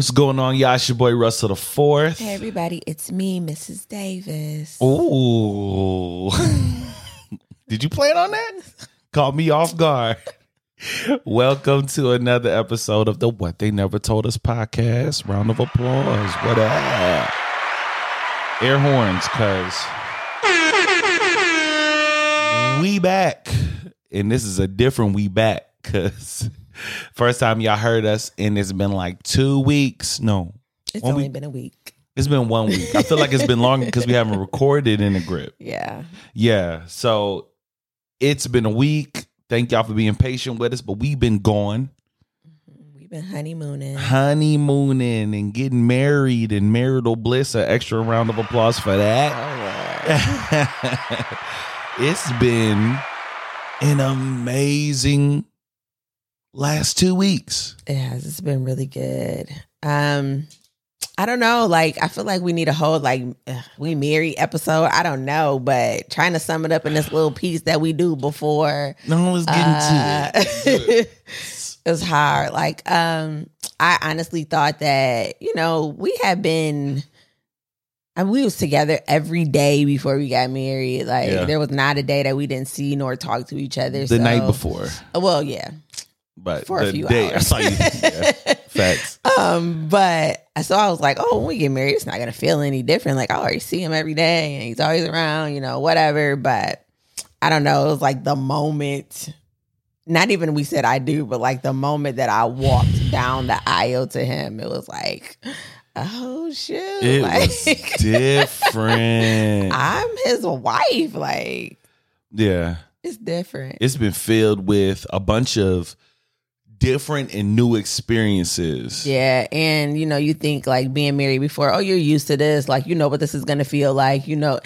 What's going on, y'all? It's your boy Russell the Fourth. Hey everybody, it's me, Mrs. Davis. Ooh. Did you plan on that? Caught me off guard. Welcome to another episode of the What They Never Told Us podcast. Round of applause. What up? Air horns, cuz. We back. And this is a different we back, cuz first time y'all heard us, and it's been like two weeks. No. It's only week. been a week. It's been one week. I feel like it's been longer because we haven't recorded in a grip. Yeah. Yeah. So it's been a week. Thank y'all for being patient with us, but we've been gone mm-hmm. We've been honeymooning. honeymooning and getting married and marital bliss. An extra round of applause for that. Oh, it's been an amazing last two weeks. it has. It's been really good. Um, I don't know. Like, I feel like we need a whole like ugh, we married episode. I don't know, but trying to sum it up in this little piece that we do before No, let's get uh, into it. it's hard. Like, um, I honestly thought that, you know, we had been I mean, we was together every day before we got married. Like Yeah. there was not a day that we didn't see nor talk to each other. the so- night before, Well, yeah. But For a the few day, hours. I saw you. Yeah, facts. Um, but so I was like, oh, when we get married, it's not gonna feel any different. Like I already see him every day and he's always around, you know, whatever. But I don't know. It was like the moment, not even we said I do, but like the moment that I walked down the aisle to him, it was like, oh shit. It like, was different. I'm his wife. Like, yeah. it's different. It's been filled with a bunch of different and new experiences. Yeah, and you know, you think like being married before, oh, you're used to this, like you know what this is gonna feel like, you know,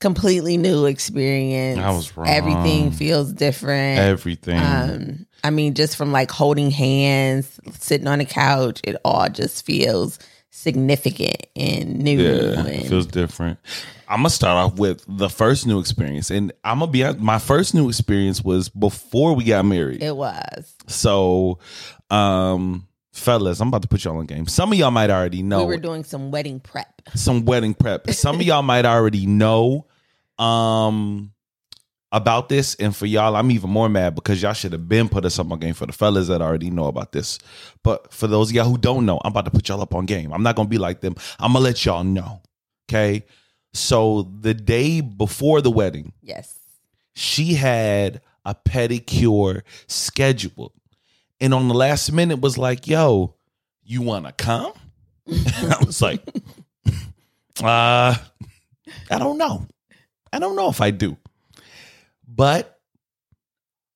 completely new experience. I was wrong. Everything feels different. Everything. Um, I mean, just from like holding hands, sitting on the couch, it all just feels significant and new. yeah, and it feels different. I'm gonna start off with the first new experience, and I'm gonna be honest, my first new experience was before we got married. it was. So, um, fellas, I'm about to put y'all on game. Some of y'all might already know We were doing some wedding prep. some wedding prep. Some of y'all might already know um about this, and for y'all, I'm even more mad because y'all should have been put us up on game for the fellas that already know about this. But for those of y'all who don't know, I'm about to put y'all up on game. I'm not gonna be like them. I'm gonna let y'all know. Okay. So the day before the wedding, Yes. she had a pedicure scheduled. And on the last minute was like, yo, you wanna come? I was like, uh, I don't know. I don't know if I do. But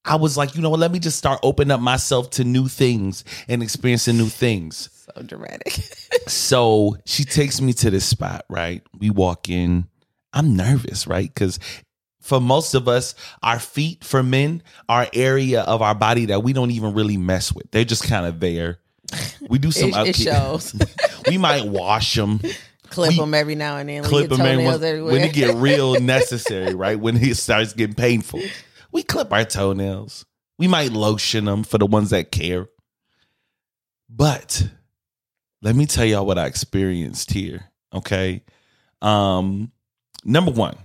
I was like, you know what? Let me just start opening up myself to new things and experiencing new things. So dramatic. So she takes me to this spot, right? We walk in. I'm nervous, right? Because for most of us, our feet for men are area of our body that we don't even really mess with. They're just kind of there. We do some. it, it shows. we might wash them, Clip them every now and then. clip them toenails when, it get real necessary, right? When it starts getting painful, we clip our toenails. We might lotion them for the ones that care. But let me tell y'all what I experienced here. Okay. Um, number one,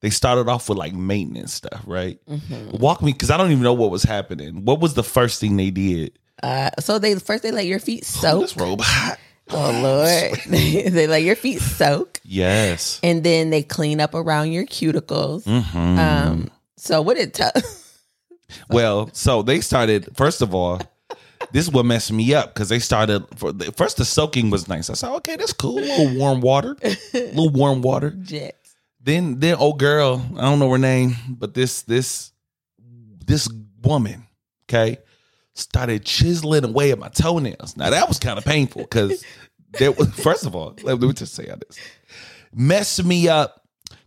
they started off with like maintenance stuff, right? Mhm. Walk me because I don't even know what was happening. What was the first thing they did? Uh, so they first they let your feet Oh, soak. this robe hot. Oh Lord, they let your feet soak, Yes. and then they clean up around your cuticles. Mhm. Um, so what it tell? Well, so they started. First of all, this is what messed me up because they started. For, the, first, the soaking was nice. I said, "Okay, that's cool. A little warm water, a little warm water." Jets. Then, then, old girl, I don't know her name, but this, this, this woman, okay, started chiseling away at my toenails. Now that was kind of painful because was. First of all, let me just say this, messed me up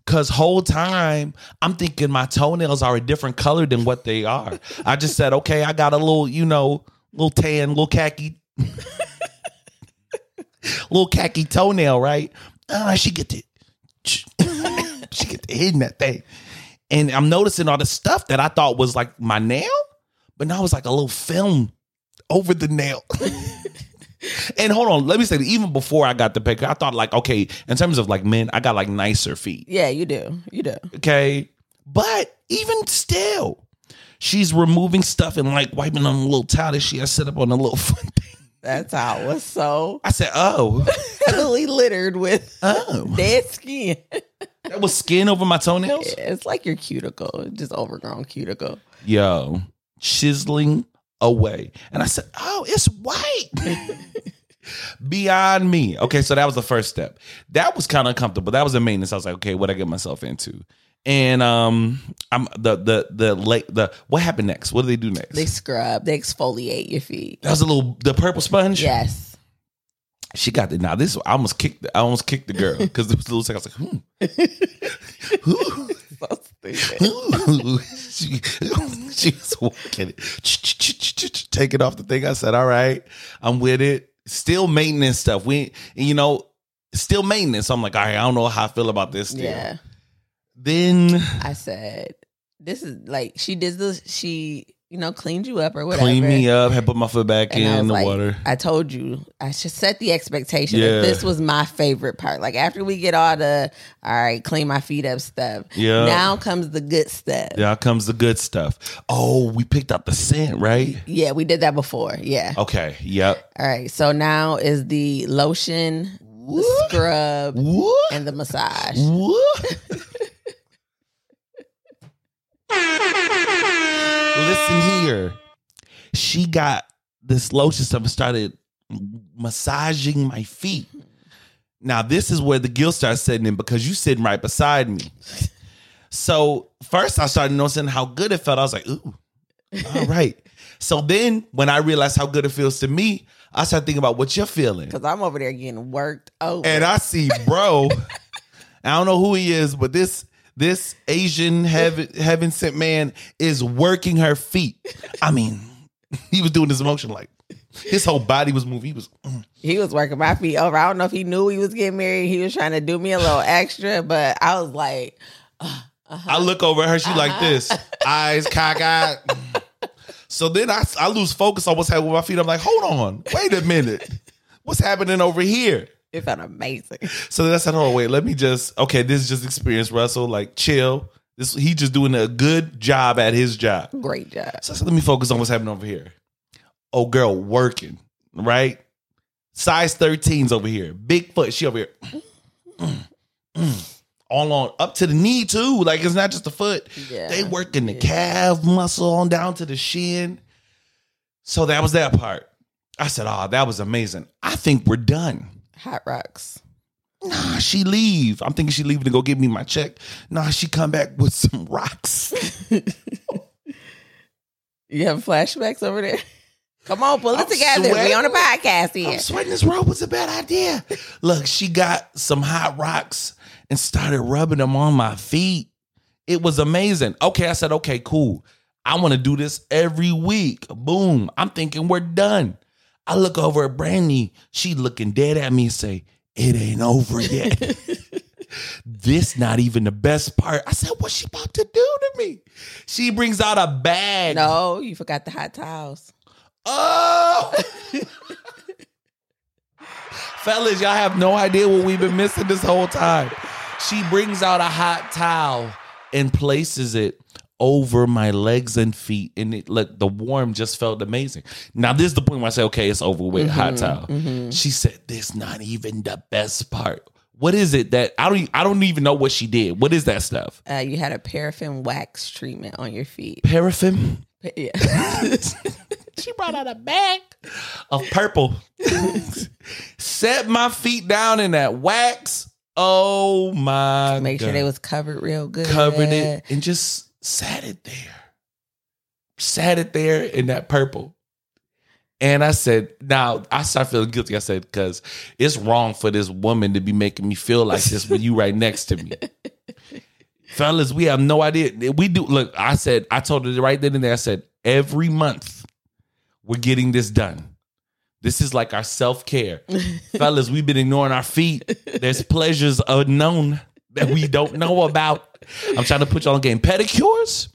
Cause whole time I'm thinking my toenails are a different color than what they are. I just said, okay, I got a little, you know, little tan, little khaki, little khaki toenail, right? Ah, she get the, she get the hitting that thing, and I'm noticing all the stuff that I thought was like my nail, but now it's like a little film over the nail. And hold on, let me say that even before I got the pedicure, I thought like, okay, in terms of like men, I got like nicer feet. Yeah, you do. You do. Okay. But even still, she's removing stuff and like wiping on a little towel that she has set up on a little foot thing. That's how it was so I said, oh, heavily littered with oh. dead skin. That was skin over my toenails? Yeah, it's like your cuticle, just overgrown cuticle. Yo, chiseling away. And I said, oh, it's white. Beyond me. Okay, so that was the first step. That was kind of uncomfortable. That was the maintenance. I was like, okay, what I get myself into? And um, I'm the the the late the what happened next? What do they do next? They scrub, they exfoliate your feet. that was a little the purple sponge. Yes. she got it. Now this I almost kicked. The, I almost kicked the girl because it was a little second. I was like, hmm. So Ooh. she, she was walking it. Take it off the thing. I said, all right, I'm with it. Still maintenance stuff. We, you know, still maintenance. So I'm like, all right, I don't know how I feel about this. Still. Yeah. Then I said, this is like she did this, she, you know, cleaned you up or whatever. clean me up. Had put my foot back And in the like, water. I told you, I should set the expectation Yeah. that this was my favorite part. Like after we get all the, all right, clean my feet up stuff. Yeah. Now comes the good stuff. Yeah, Now comes the good stuff. Oh, we picked up the scent, right? Yeah, we did that before. Yeah. Okay. Yep. All right. So now is the lotion, the scrub, What? and the massage. What? Listen here. She got this lotion stuff and started massaging my feet. Now, this is where the guilt starts setting in because you sitting right beside me. So first I started noticing how good it felt. I was like, ooh, all right. so then when I realized how good it feels to me, I started thinking about what you're feeling. Because I'm over there getting worked over. And I see, bro. I don't know who he is, but this this Asian heaven heaven sent man is working her feet. I mean, he was doing this motion like his whole body was moving. He was mm. he was working my feet over. I don't know if he knew he was getting married. He was trying to do me a little extra, but I was like, uh, uh-huh. I look over at her, she like uh-huh. this, eyes cockeyed. So then I, I lose focus on what's happening with my feet. I'm like, hold on, wait a minute. What's happening over here? It felt amazing. So that's I said, oh wait, let me just okay, this is just experience, Russell. Like chill. This he just doing a good job at his job. Great job. So I said, let me focus on what's happening over here. Oh, girl, working, right? Size 13's over here. Big foot. She over here. All on up to the knee, too. Like it's not just the foot. Yeah. They working the calf muscle on down to the shin. So that was that part. I said, oh, that was amazing. I think we're done. Hot rocks. Nah, she leave. I'm thinking she leaving to go give me my check. Nah, she come back with some rocks. You have flashbacks over there? Come on, pull it I'm together. We on a podcast here. I'm sweating this robe was a bad idea. Look, she got some hot rocks and started rubbing them on my feet. It was amazing. Okay, I said, okay, cool. I want to do this every week. Boom. I'm thinking we're done. I look over at Brandy. She looking dead at me and say, it ain't over yet. this not even the best part. I said, what's she about to do to me? She brings out a bag. No, you forgot the hot towels. Oh! Fellas, y'all have no idea what we've been missing this whole time. She brings out a hot towel and places it over my legs and feet. And it look, the warm just felt amazing. Now, this is the point where I say, okay, it's over with, hot towel. She said, This not even the best part. What is it that I don't I don't even know what she did. What is that stuff? Uh, you had a paraffin wax treatment on your feet. Paraffin? Yeah. she brought out a bag of purple. Set my feet down in that wax. Oh my Make sure they was covered real good. covered it and just sat it there. Sat it there in that purple. And I said, now I started feeling guilty. I said, because it's wrong for this woman to be making me feel like this when you right next to me. Fellas, we have no idea. We do look, I said, I told her right then and there, I said, every month we're getting this done. This is like our self-care. Fellas, we've been ignoring our feet. There's pleasures unknown that we don't know about. I'm trying to put y'all on game. Pedicures?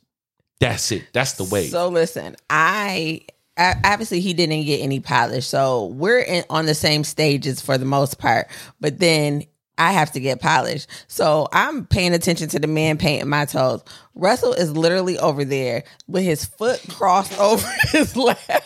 That's it. That's the way. So listen, I obviously he didn't get any polish, so we're in, on the same stages for the most part. But then I have to get polished, so I'm paying attention to the man painting my toes. Russell is literally over there with his foot crossed over his lap,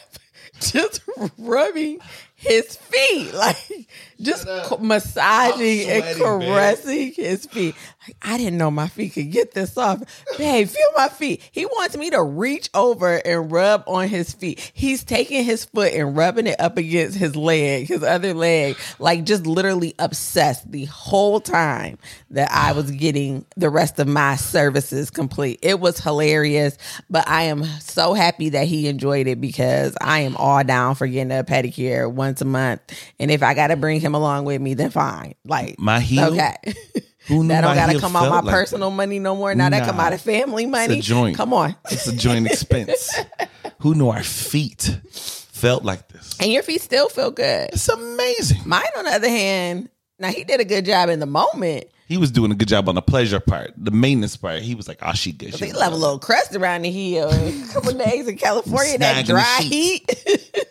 just rubbing his feet, like just massaging and caressing his feet. I didn't know my feet could get this off. Babe, feel my feet. He wants me to reach over and rub on his feet. He's taking his foot and rubbing it up against his leg, his other leg, like just literally obsessed the whole time that I was getting the rest of my services complete. It was hilarious, but I am so happy that he enjoyed it because I am all down for getting a pedicure once a month. And if I got to bring him along with me, then fine. Like My heel. Okay. Who that don't gotta come out my like personal money no more. Now that come out of family money. It's a joint. Come on. It's a joint expense. Who knew our feet felt like this? And your feet still feel good. It's amazing. Mine, on the other hand, now he did a good job in the moment. He was doing a good job on the pleasure part, the maintenance part. He was like, "Oh, she good." She He left a little crust around the heel. A couple days in California, that dry heat.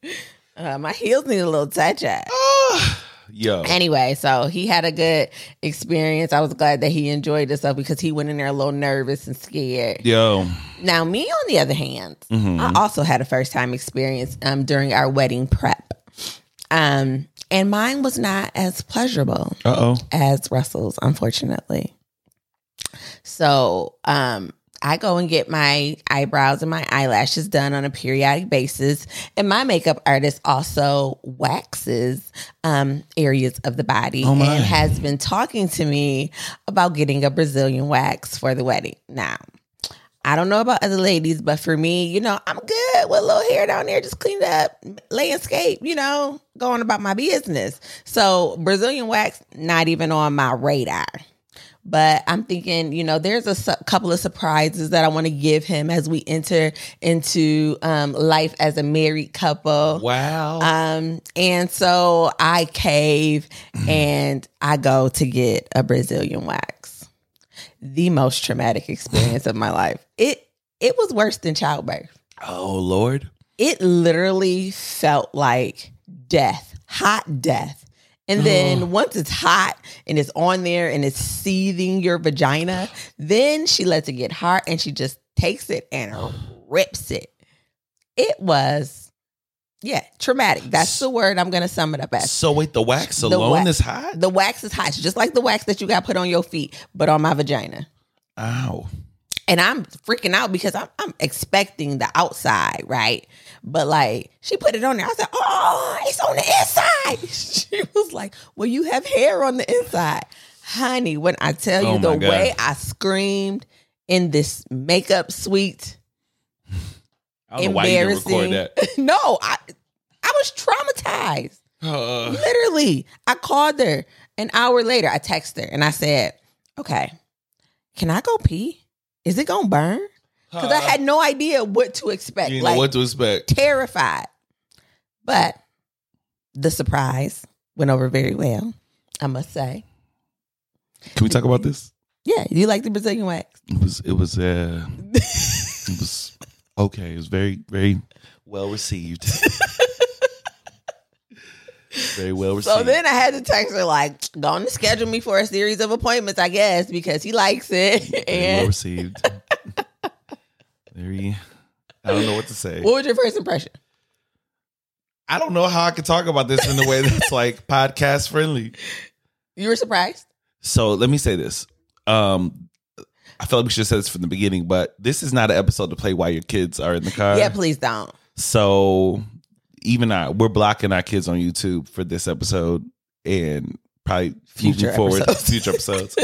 uh, my heels need a little touch up. Yo, Anyway, so he had a good experience. I was glad that he enjoyed himself because he went in there a little nervous and scared. yo, Now, me on the other hand, Mm-hmm. I also had a first time experience um, during our wedding prep. Um, and mine was not as pleasurable uh oh. as Russell's, unfortunately. So um, I go and get my eyebrows and my eyelashes done on a periodic basis. And my makeup artist also waxes um, areas of the body Oh, and has been talking to me about getting a Brazilian wax for the wedding. Now, I don't know about other ladies, but for me, you know, I'm good with a little hair down there, just cleaned up, landscape, you know, going about my business. So Brazilian wax, not even on my radar. But I'm thinking, you know, there's a su- couple of surprises that I want to give him as we enter into um, life as a married couple. Wow. Um, and so I cave and I go to get a Brazilian wax. The most traumatic experience of my life. It it was worse than childbirth. oh Lord. It literally felt like death, hot death. And mm-hmm. then once it's hot and it's on there and it's seething your vagina, then she lets it get hot and she just takes it and oh. rips it. It was, yeah, traumatic. That's the word I'm going to sum it up as. So wait, the wax The alone wax- is hot. The wax is hot, It's just like the wax that you got put on your feet, but on my vagina. Ow. And I'm freaking out because I'm, I'm expecting the outside, right? But like she put it on there. I said, oh, it's on the inside. She was like, well, you have hair on the inside. Honey, when I tell you Oh the God. way I screamed in this makeup suite, I don't know why you didn't record embarrassing. that. no, I I was traumatized. Uh, Literally, I called her an hour later. I texted her and I said, "Okay, can I go pee? Is it gonna burn?" Because I had no idea what to expect. you like know what to expect. terrified, but the surprise went over very well. I must say, Can we talk about this? yeah. You like the Brazilian wax? It was. It was. Uh, it was okay. It was very, very well received. very well received. So then I had to text her like, "Go on to schedule me for a series of appointments, I guess, because he likes it." very well And received. very. I don't know what to say. what was your first impression? I don't know how I could talk about this in a way that's like podcast friendly. You were surprised? So let me say this. Um, I felt like we should have said this from the beginning, but this is not an episode to play while your kids are in the car. yeah, please don't. So even I, we're blocking our kids on YouTube for this episode and probably Future moving forward, episodes. future episodes.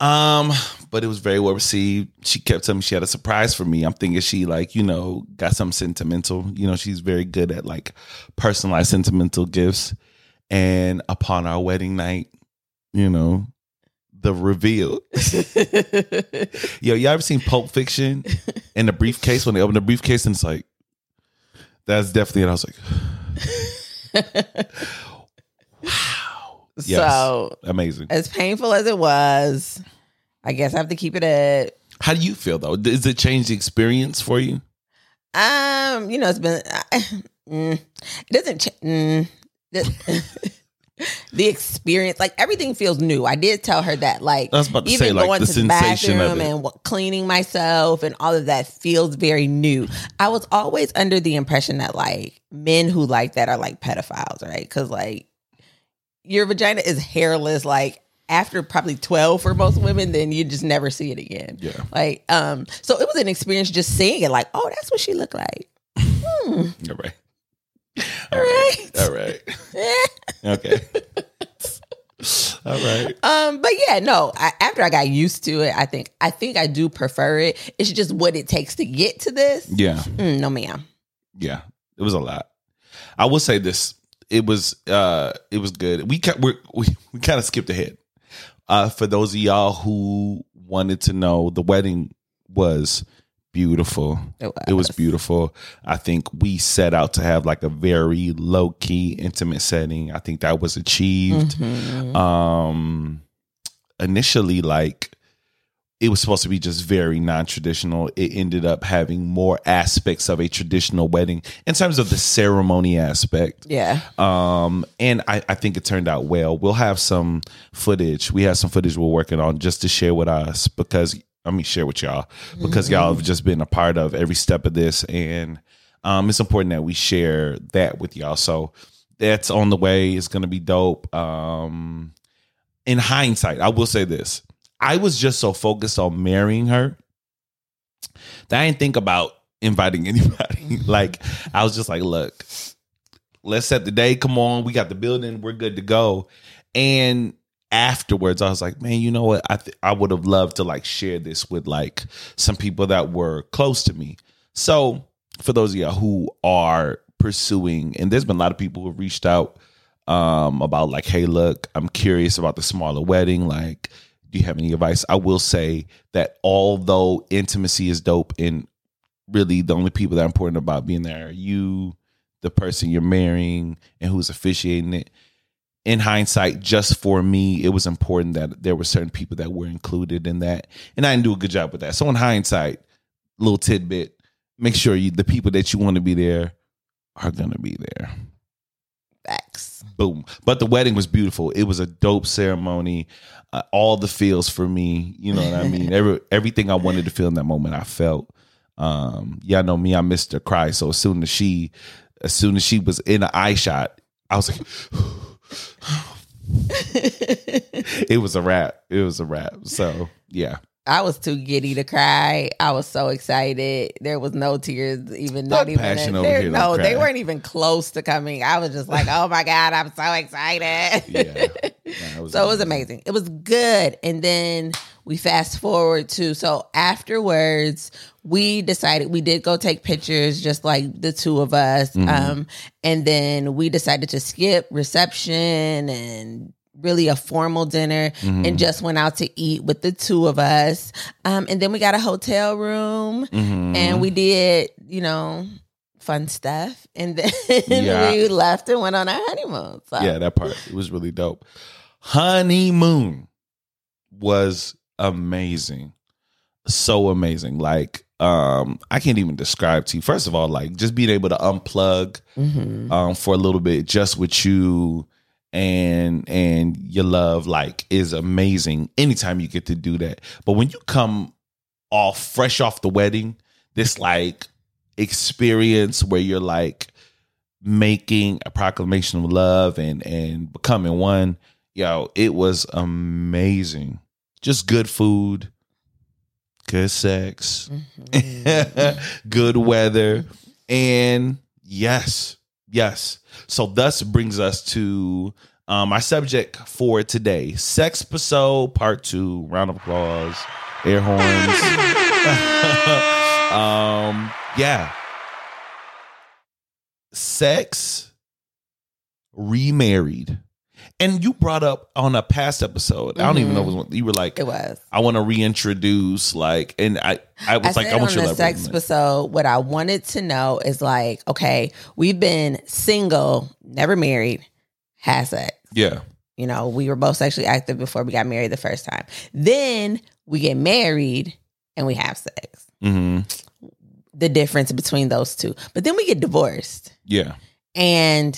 um, but it was very well received. She kept telling me she had a surprise for me. I'm thinking she like you know got some sentimental. You know, she's very good at like personalized sentimental gifts. And upon our wedding night, you know, the reveal. Yo, you all ever seen Pulp Fiction in the briefcase when they open the briefcase and it's like, that's definitely it. I was like, wow. Yes. So Amazing. as painful as it was, I guess I have to keep it at How do you feel though? Does it change the experience for you? Um, you know, it's been mm, it doesn't ch- mm, the, the experience, like everything feels new. I did tell her that, like I was about to even say, like, going the to the bathroom and cleaning myself and all of that feels very new. I was always under the impression that like men who like that are like pedophiles, right? Because like your vagina is hairless, like after probably 12 for most women, then you just never see it again. Yeah. Like, um, so it was an experience just seeing it, like, oh, that's what she looked like. Hmm. Right. All right. All right. Okay. All right. Um, but yeah, no. I, after I got used to it, I think I think I do prefer it. It's just what it takes to get to this. Yeah. Mm, no, ma'am. Yeah. It was a lot. I will say this. It was uh it was good. We we're, we we kind of skipped ahead. Uh for those of y'all who wanted to know, the wedding was beautiful. It It was was. beautiful. I think we set out to have like a very low key, intimate setting. I think that was achieved. Mhm. Um, initially, like it was supposed to be just very non traditional. It ended up having more aspects of a traditional wedding in terms of the ceremony aspect. Yeah. Um, and I, I think it turned out well. We'll have some footage. We have some footage we're working on just to share with us because I mean share with y'all because y'all have just been a part of every step of this, and um, it's important that we share that with y'all. So that's on the way. It's gonna be dope. Um, in hindsight, I will say this: I was just so focused on marrying her that I didn't think about inviting anybody. like I was just like, look, let's set the day. Come on, we got the building. We're good to go. And afterwards, I was like, man, you know what? I th- I would have loved to like share this with like some people that were close to me. So for those of y'all who are pursuing, and there's been a lot of people who reached out um about like, hey, look, I'm curious about the smaller wedding. Like, do you have any advice? I will say that although intimacy is dope and really the only people that are important about being there are you, the person you're marrying, and who's officiating it. In hindsight, just for me, it was important that there were certain people that were included in that. And I didn't do a good job with that. So in hindsight, little tidbit, make sure you the people that you want to be there are gonna be there. Facts. Boom. But the wedding was beautiful. It was a dope ceremony. Uh, all the feels for me, you know what I mean? Every everything I wanted to feel in that moment, I felt. Um, y'all know me, I missed her cry. So as soon as she as soon as she was in an eye shot, I was like it was a wrap. It was a wrap. So yeah. I was too giddy to cry. I was so excited. There was no tears, even not Not even. passion over there- here, no, they weren't even close to coming. I was just like, "Oh my god, I'm so excited!" Yeah. Yeah, it so it was amazing. It was good. And then we fast forward to so afterwards, we decided we did go take pictures, just like the two of us. Mhm. Um, and then we decided to skip reception and really a formal dinner Mhm. and just went out to eat with the two of us. Um, and then we got a hotel room Mhm. and we did, you know, fun stuff. And then Yeah. we left and went on our honeymoon. So yeah, that part it was really dope. Honeymoon was amazing, so amazing. Like, um, I can't even describe to you. First of all, like just being able to unplug Mhm. um for a little bit, just with you and and your love, like is amazing. Anytime you get to do that, but when you come off fresh off the wedding, this like experience where you're like making a proclamation of love and and becoming one yo it was amazing just good food good sex Mhm. good weather and yes yes. So thus brings us to um subject for today sex episode part two. Round of applause. Air horns. Um yeah. Sex remarried and you brought up on a past episode i don't even know if it was, you were like It was. i want to reintroduce like and i i was I like i want on you to the sex episode, what I wanted to know is like, okay, we've been single, never married, had sex. yeah You know, we were both sexually active before we got married the first time. Then we get married and we have sex. hmm the difference between those two. But then we get divorced. Yeah. And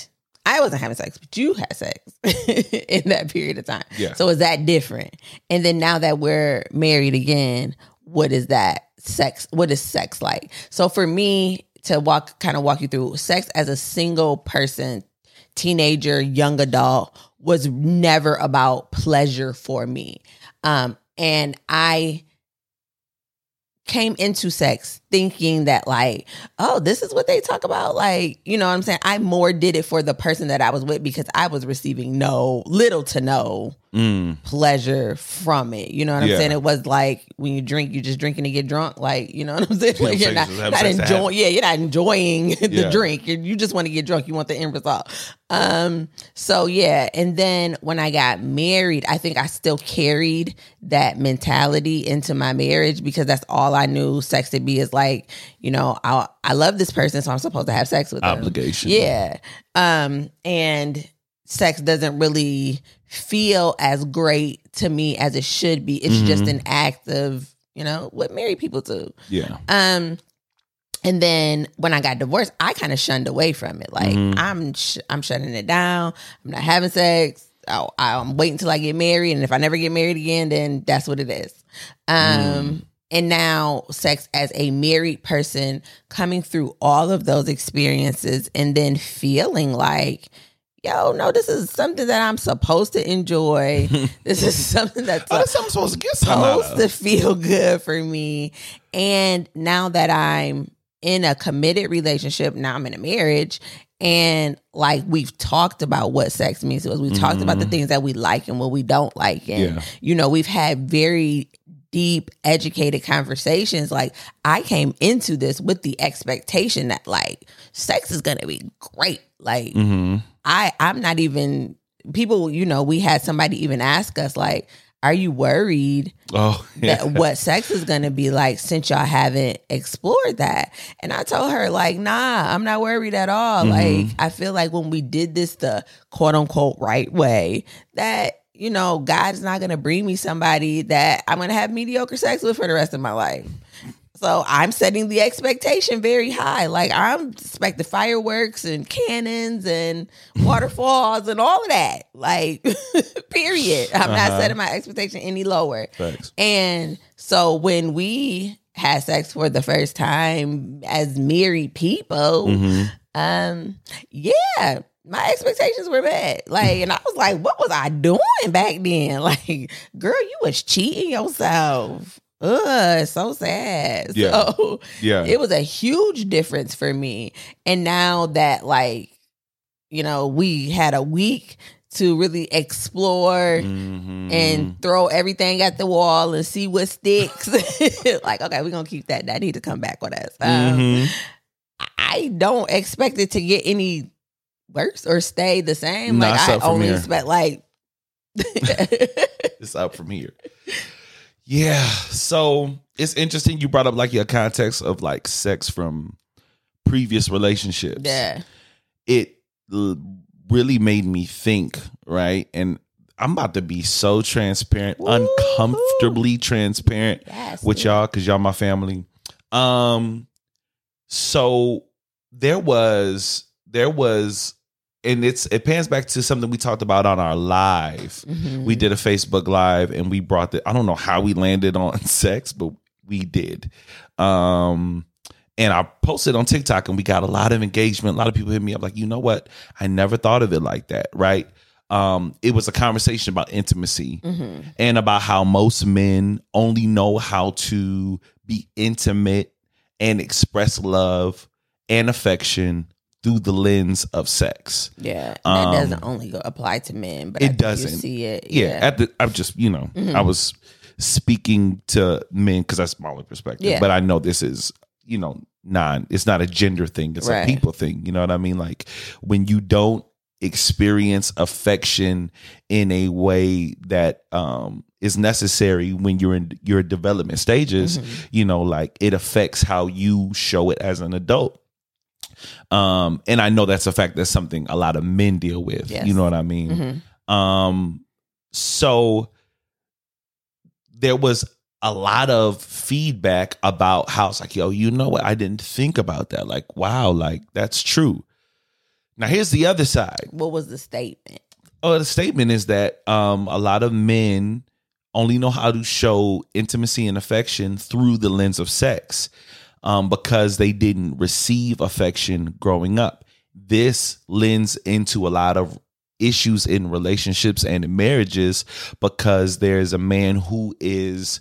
I wasn't having sex, but you had sex in that period of time. Yeah. So is that different? And then now that we're married again, what is that sex? What is sex like? So for me to walk, kind of walk you through sex as a single person, teenager, young adult was never about pleasure for me. Um, and I came into sex thinking that like oh this is what they talk about like you know what i'm saying i more did it for the person that i was with because i was receiving no little to no Mm. pleasure from it you know what i'm Yeah. saying it was like when you drink you're just drinking to get drunk like you know what i'm saying Like, you're not, saying? Just have not enjoying yeah you're not enjoying the Yeah. drink you you just want to get drunk you want the end result um so yeah and then when i got married i think i still carried that mentality into my marriage because that's all i knew sex to be is like you know i i love this person so i'm supposed to have sex with them Obligation. yeah um and sex doesn't really feel as great to me as it should be it's just Mhm. an act of you know what married people do Yeah. um, and then when I got divorced, I kind of shunned away from it. Like Mhm. I'm, sh- I'm shutting it down. I'm not having sex. I, I'm waiting till I get married, and if I never get married again, then that's what it is. Um, and now sex as a married person, coming through all of those experiences, and then feeling like. Yo, no, this is something that I'm supposed to enjoy. this is something that's Oh, something supposed to get supposed to feel good for me. And now that I'm in a committed relationship, now I'm in a marriage, and like we've talked about what sex means to us. We've talked about the Mhm. things that we like and what we don't like. And, Yeah. you know, we've had very deep, educated conversations. Like, I came into this with the expectation that, like, sex is going to be great. Like, Mm-hmm. I I'm not even people, you know, we had somebody even ask us like, are you worried Oh, yeah. that what sex is going to be like since y'all haven't explored that? And I told her like, nah, I'm not worried at all. Mhm. Like I feel like when we did this the quote unquote right way, that you know, God's not going to bring me somebody that I'm going to have mediocre sex with for the rest of my life. So I'm setting the expectation very high. Like I'm expecting fireworks and cannons and waterfalls and all of that. Like, period. I'm not Uh-huh. setting my expectation any lower. Facts. And so when we had sex for the first time as married people, Mhm. um, yeah, my expectations were met. Like, and I was like, what was I doing back then? Like, girl, you was cheating yourself. Ugh, so sad. Yeah. So Yeah. it was a huge difference for me. And now that like, you know, we had a week to really explore Mhm. and throw everything at the wall and see what sticks. like, okay, we're gonna keep that. That need to come back with us. Um, Mhm. I don't expect it to get any worse or stay the same. Nah, like I only here. expect like it's up from here. Yeah. So it's interesting you brought up like your context of like sex from previous relationships. yeah. It l- really made me think, right? And I'm about to be so transparent, Woo-hoo. uncomfortably transparent Yes. with y'all because y'all my family. Um, so there was there was, and it's it pans back to something we talked about on our live. Mhm. We did a Facebook live and we brought the I don't know how we landed on sex, but we did. Um and I posted on TikTok and we got a lot of engagement. A lot of people hit me up like, you know what? I never thought of it like that, right? Um, it was a conversation about intimacy Mhm. and about how most men only know how to be intimate and express love and affection through the lens of sex. Yeah. And Um, that doesn't only go apply to men, but it doesn't. You see it. Yeah, Yeah. at the I'm just you know Mhm. I was speaking to men because that's my perspective, Yeah. but I know this is you know non it's not a gender thing it's Right. a people thing you know what I mean like when you don't experience affection in a way that um is necessary when you're in your development stages Mhm. you know like it affects how you show it as an adult um and i know that's a fact that's something a lot of men deal with Yes. you know what i mean Mhm. um, so there was a lot of feedback about how it's like, yo, you know what? I didn't think about that. Like, wow, like that's true. Now here's the other side. What was the statement? Oh, the statement is that um, a lot of men only know how to show intimacy and affection through the lens of sex um, because they didn't receive affection growing up. This lends into a lot of issues in relationships and in marriages because there's a man who is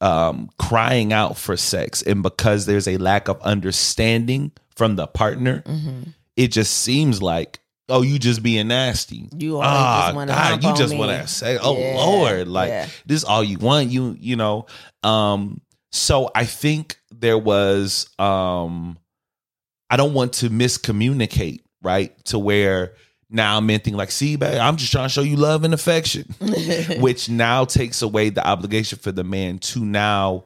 um, crying out for sex, and because there's a lack of understanding from the partner, Mm-hmm. it just seems like oh, you just being nasty. You ah, God, you just want to say, oh Yeah, Lord, like yeah. this is all you want. You you know. Um. So I think there was um. I don't want to miscommunicate, right? To where now men think like, see, babe, I'm just trying to show you love and affection which now takes away the obligation for the man to now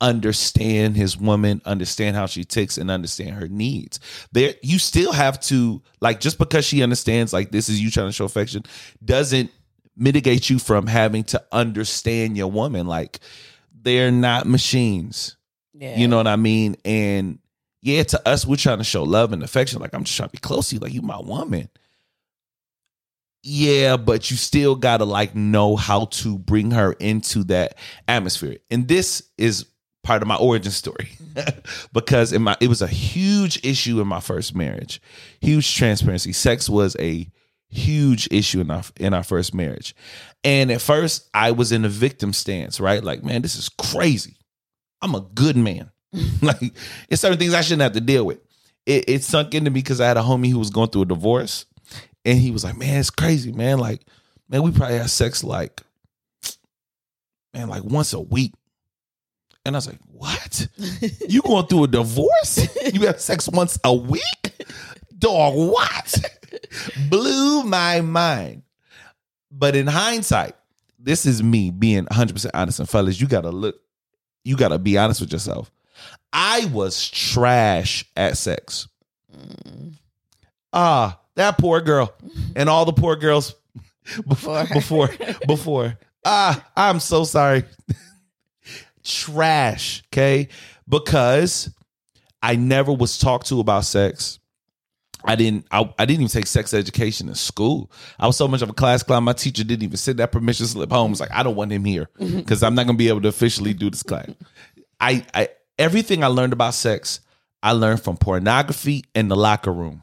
understand his woman, understand how she ticks, and understand her needs. There, you still have to like just because she understands like this is you trying to show affection doesn't mitigate you from having to understand your woman. Like they're not machines. yeah. You know what I mean? And yeah, to us, we're trying to show love and affection. Like I'm just trying to be close to you, like you my woman. Yeah, but you still gotta like know how to bring her into that atmosphere. And this is part of my origin story. Mm-hmm. because in my it was a huge issue in my first marriage. Huge transparency. Sex was a huge issue in our in our first marriage. And at first I was in a victim stance, right? Like, man, this is crazy. I'm a good man. like, it's certain things I shouldn't have to deal with. It, it sunk into me because I had a homie who was going through a divorce, and he was like, "Man, it's crazy, man. Like, man, we probably have sex like, man, like once a week." And I was like, "What? You going through a divorce? You have sex once a week? Dog, what?" Blew my mind. But in hindsight, this is me being 100% honest. And fellas, you got to look, you got to be honest with yourself. I was trash at sex. Ah, that poor girl. And all the poor girls before, Before. before, before. Ah, I'm so sorry. trash, okay? Because I never was talked to about sex. I didn't I, I didn't even take sex education in school. I was so much of a class clown. My teacher didn't even send that permission slip home. It's like I don't want him here because I'm not gonna be able to officially do this class. I, I everything I learned about sex, I learned from pornography in the locker room.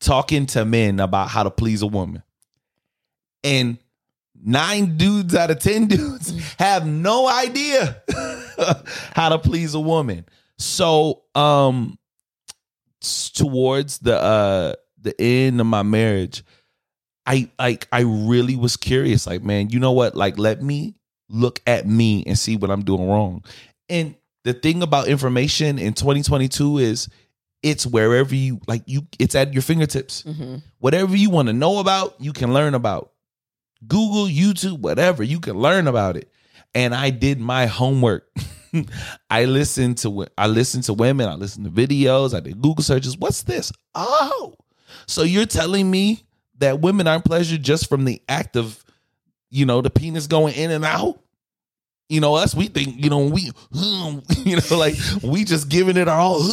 Talking to men about how to please a woman. And nine dudes out of 10 dudes have no idea how to please a woman. So, um towards the uh the end of my marriage, I like I really was curious like, man, you know what? Like let me look at me and see what I'm doing wrong. And the thing about information in 2022 is it's wherever you like you it's at your fingertips. hmm Whatever you want to know about, you can learn about. Google, YouTube, whatever, you can learn about it. And I did my homework. I listen to I listen to women, I listen to videos, I did Google searches. What's this? Oh. So you're telling me that women aren't pleasured just from the act of, you know, the penis going in and out? You know, us, we think, you know, we, you know, like we just giving it our all.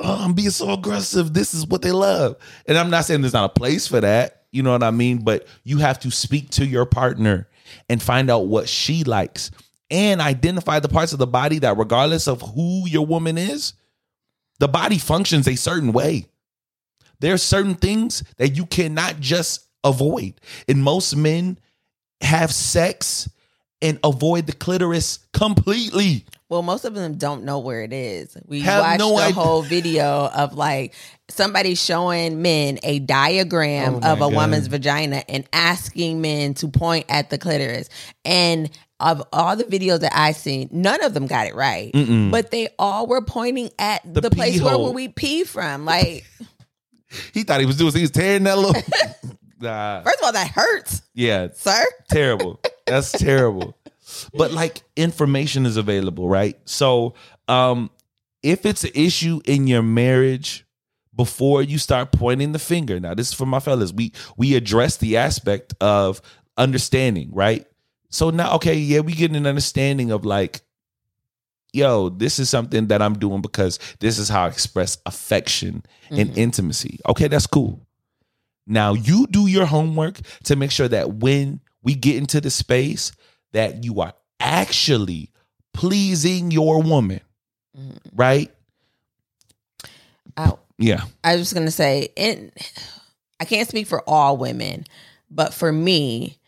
Oh, I'm being so aggressive. This is what they love. And I'm not saying there's not a place for that. You know what I mean? But you have to speak to your partner and find out what she likes and identify the parts of the body that, regardless of who your woman is, the body functions a certain way. There are certain things that you cannot just avoid. And most men have sex and avoid the clitoris completely. Well, most of them don't know where it is. We Have watched no the idea. whole video of like somebody showing men a diagram Oh of a God. woman's vagina and asking men to point at the clitoris. And of all the videos that I seen, none of them got it right. Mm-mm. But they all were pointing at The the, place where, hole. where we pee from. Like, He thought he was doing, he was tearing that little. nah, first of all, that hurts, yeah, sir. terrible. That's terrible. But like information is available, right? So um if it's an issue in your marriage before you start pointing the finger. Now this is for my fellas. We we address the aspect of understanding, right? So now, okay, yeah, we get an understanding of like, yo, this is something that I'm doing because this is how I express affection and Mhm. intimacy. Okay, that's cool. Now you do your homework to make sure that when we get into the space that you are actually pleasing your woman, Mhm. right? I, Yeah. I was gonna say, and I can't speak for all women, but for me,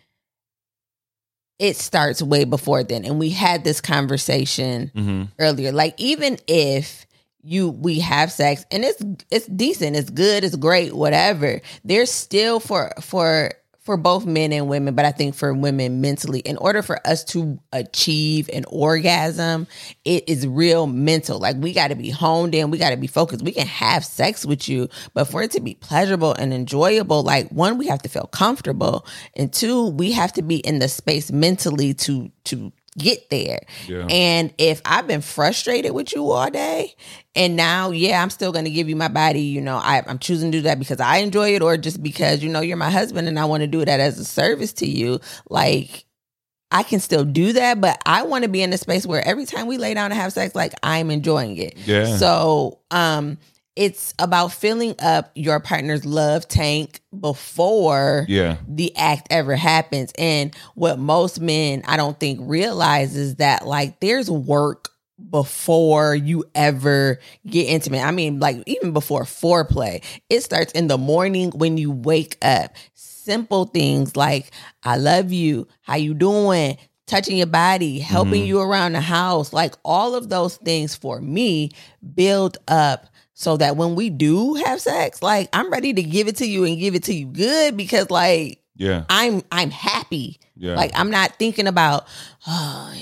it starts way before then. And we had this conversation Mm-hmm. earlier. Like even if you we have sex and it's it's decent, it's good, it's great, whatever. There's still for for for both men and women, but I think for women mentally, in order for us to achieve an orgasm, it is real mental. Like we got to be honed in, we got to be focused. We can have sex with you, but for it to be pleasurable and enjoyable, like one, we have to feel comfortable, and two, we have to be in the space mentally to to get there. Yeah. And if I've been frustrated with you all day, and now, yeah, I'm still going to give you my body, you know, I, I'm choosing to do that because I enjoy it or just because, you know, you're my husband and I want to do that as a service to you. Like, I can still do that, but I want to be in a space where every time we lay down and have sex, like I'm enjoying it. Yeah. So, um, it's about filling up your partner's love tank before Yeah. the act ever happens. And what most men I don't think realize is that like there's work before you ever get intimate. I mean, like even before foreplay, it starts in the morning when you wake up. Simple things like I love you, how you doing, touching your body, helping Mhm. you around the house, like all of those things for me build up so that when we do have sex, like I'm ready to give it to you and give it to you good because like Yeah. I'm I'm happy. Yeah. Like I'm not thinking about oh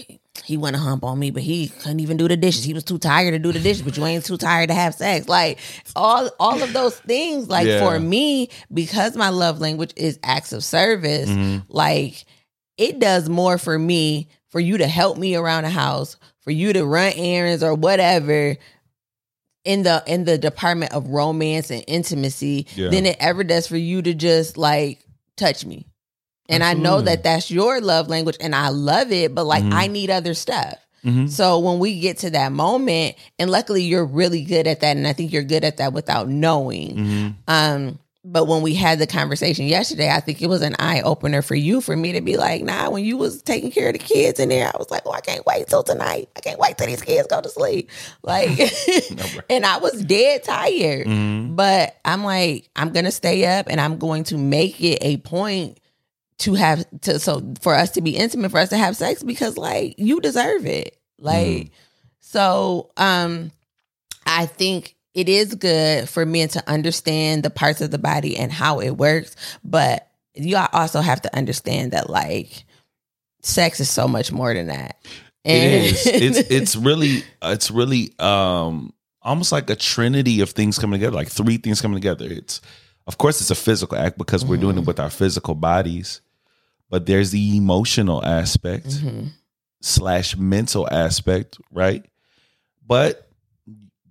he want to hump on me, but he couldn't even do the dishes. He was too tired to do the dishes, but you ain't too tired to have sex. Like all all of those things, like Yeah. for me, because my love language is acts of service, Mhm. like it does more for me for you to help me around the house, for you to run errands or whatever in the in the department of romance and intimacy Yeah. than it ever does for you to just like touch me. And I know that that's your love language and I love it, but like Mhm. I need other stuff. Mhm. So when we get to that moment, and luckily you're really good at that, and I think you're good at that without knowing. Mhm. Um, but when we had the conversation yesterday, I think it was an eye opener for you for me to be like, nah, when you was taking care of the kids in there, I was like, oh, I can't wait till tonight. I can't wait till these kids go to sleep. Like and I was dead tired. Mhm. But I'm like, I'm gonna stay up and I'm going to make it a point to have to so for us to be intimate, for us to have sex because like you deserve it. Like so um I think it is good for men to understand the parts of the body and how it works, but you also have to understand that like sex is so much more than that. It is. It's it's really it's really um almost like a trinity of things coming together, like three things coming together. It's of course it's a physical act because we're doing it with our physical bodies, but there's the emotional aspect Mhm. slash mental aspect, right? But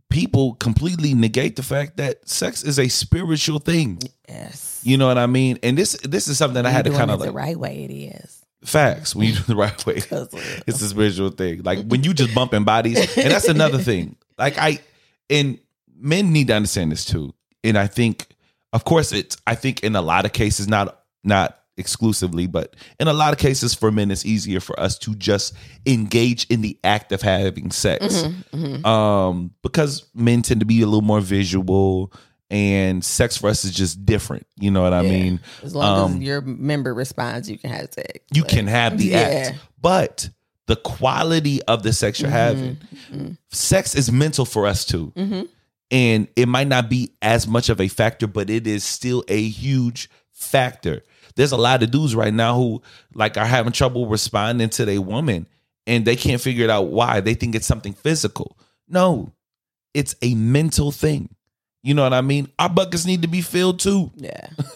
people completely negate the fact that sex is a spiritual thing. Yes. You know what I mean? And this this is something I had to kind of like the right way it is. facts when you do it the right way. It's a spiritual thing. Like when you just bumping bodies, and that's another thing. Like I and men need to understand this too. And I think, of course, it's I think in a lot of cases, not not exclusively, but in a lot of cases for men, it's easier for us to just engage in the act of having sex. mhm. Um, because men tend to be a little more visual and sex for us is just different. You know what I Yeah. mean? As long Um, as your member responds, you can have sex. You can have the Yeah. act, but the quality of the sex you're having, Mhm. sex is mental for us too. Mhm. And it might not be as much of a factor, but it is still a huge factor. There's a lot of dudes right now who like are having trouble responding to their woman and they can't figure it out why. They think it's something physical. No, it's a mental thing. You know what I mean? Our buckets need to be filled too. Yeah.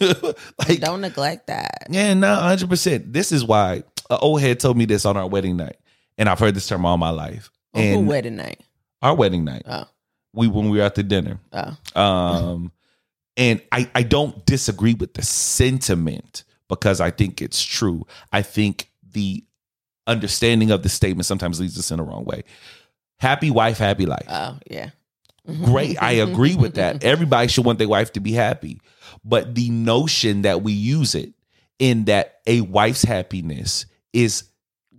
like Don't neglect that. yeah, no, hundred percent. This is why an old head told me this on our wedding night, and I've heard this term all my life. Oh, who And wedding night? our wedding night, Oh. we when we were at the dinner, Oh. um, and I I don't disagree with the sentiment because I think it's true. I think the understanding of the statement sometimes leads us in the wrong way. Happy wife, happy life. Oh yeah. Great. I agree with that. Everybody should want their wife to be happy. But the notion that we use it in that a wife's happiness is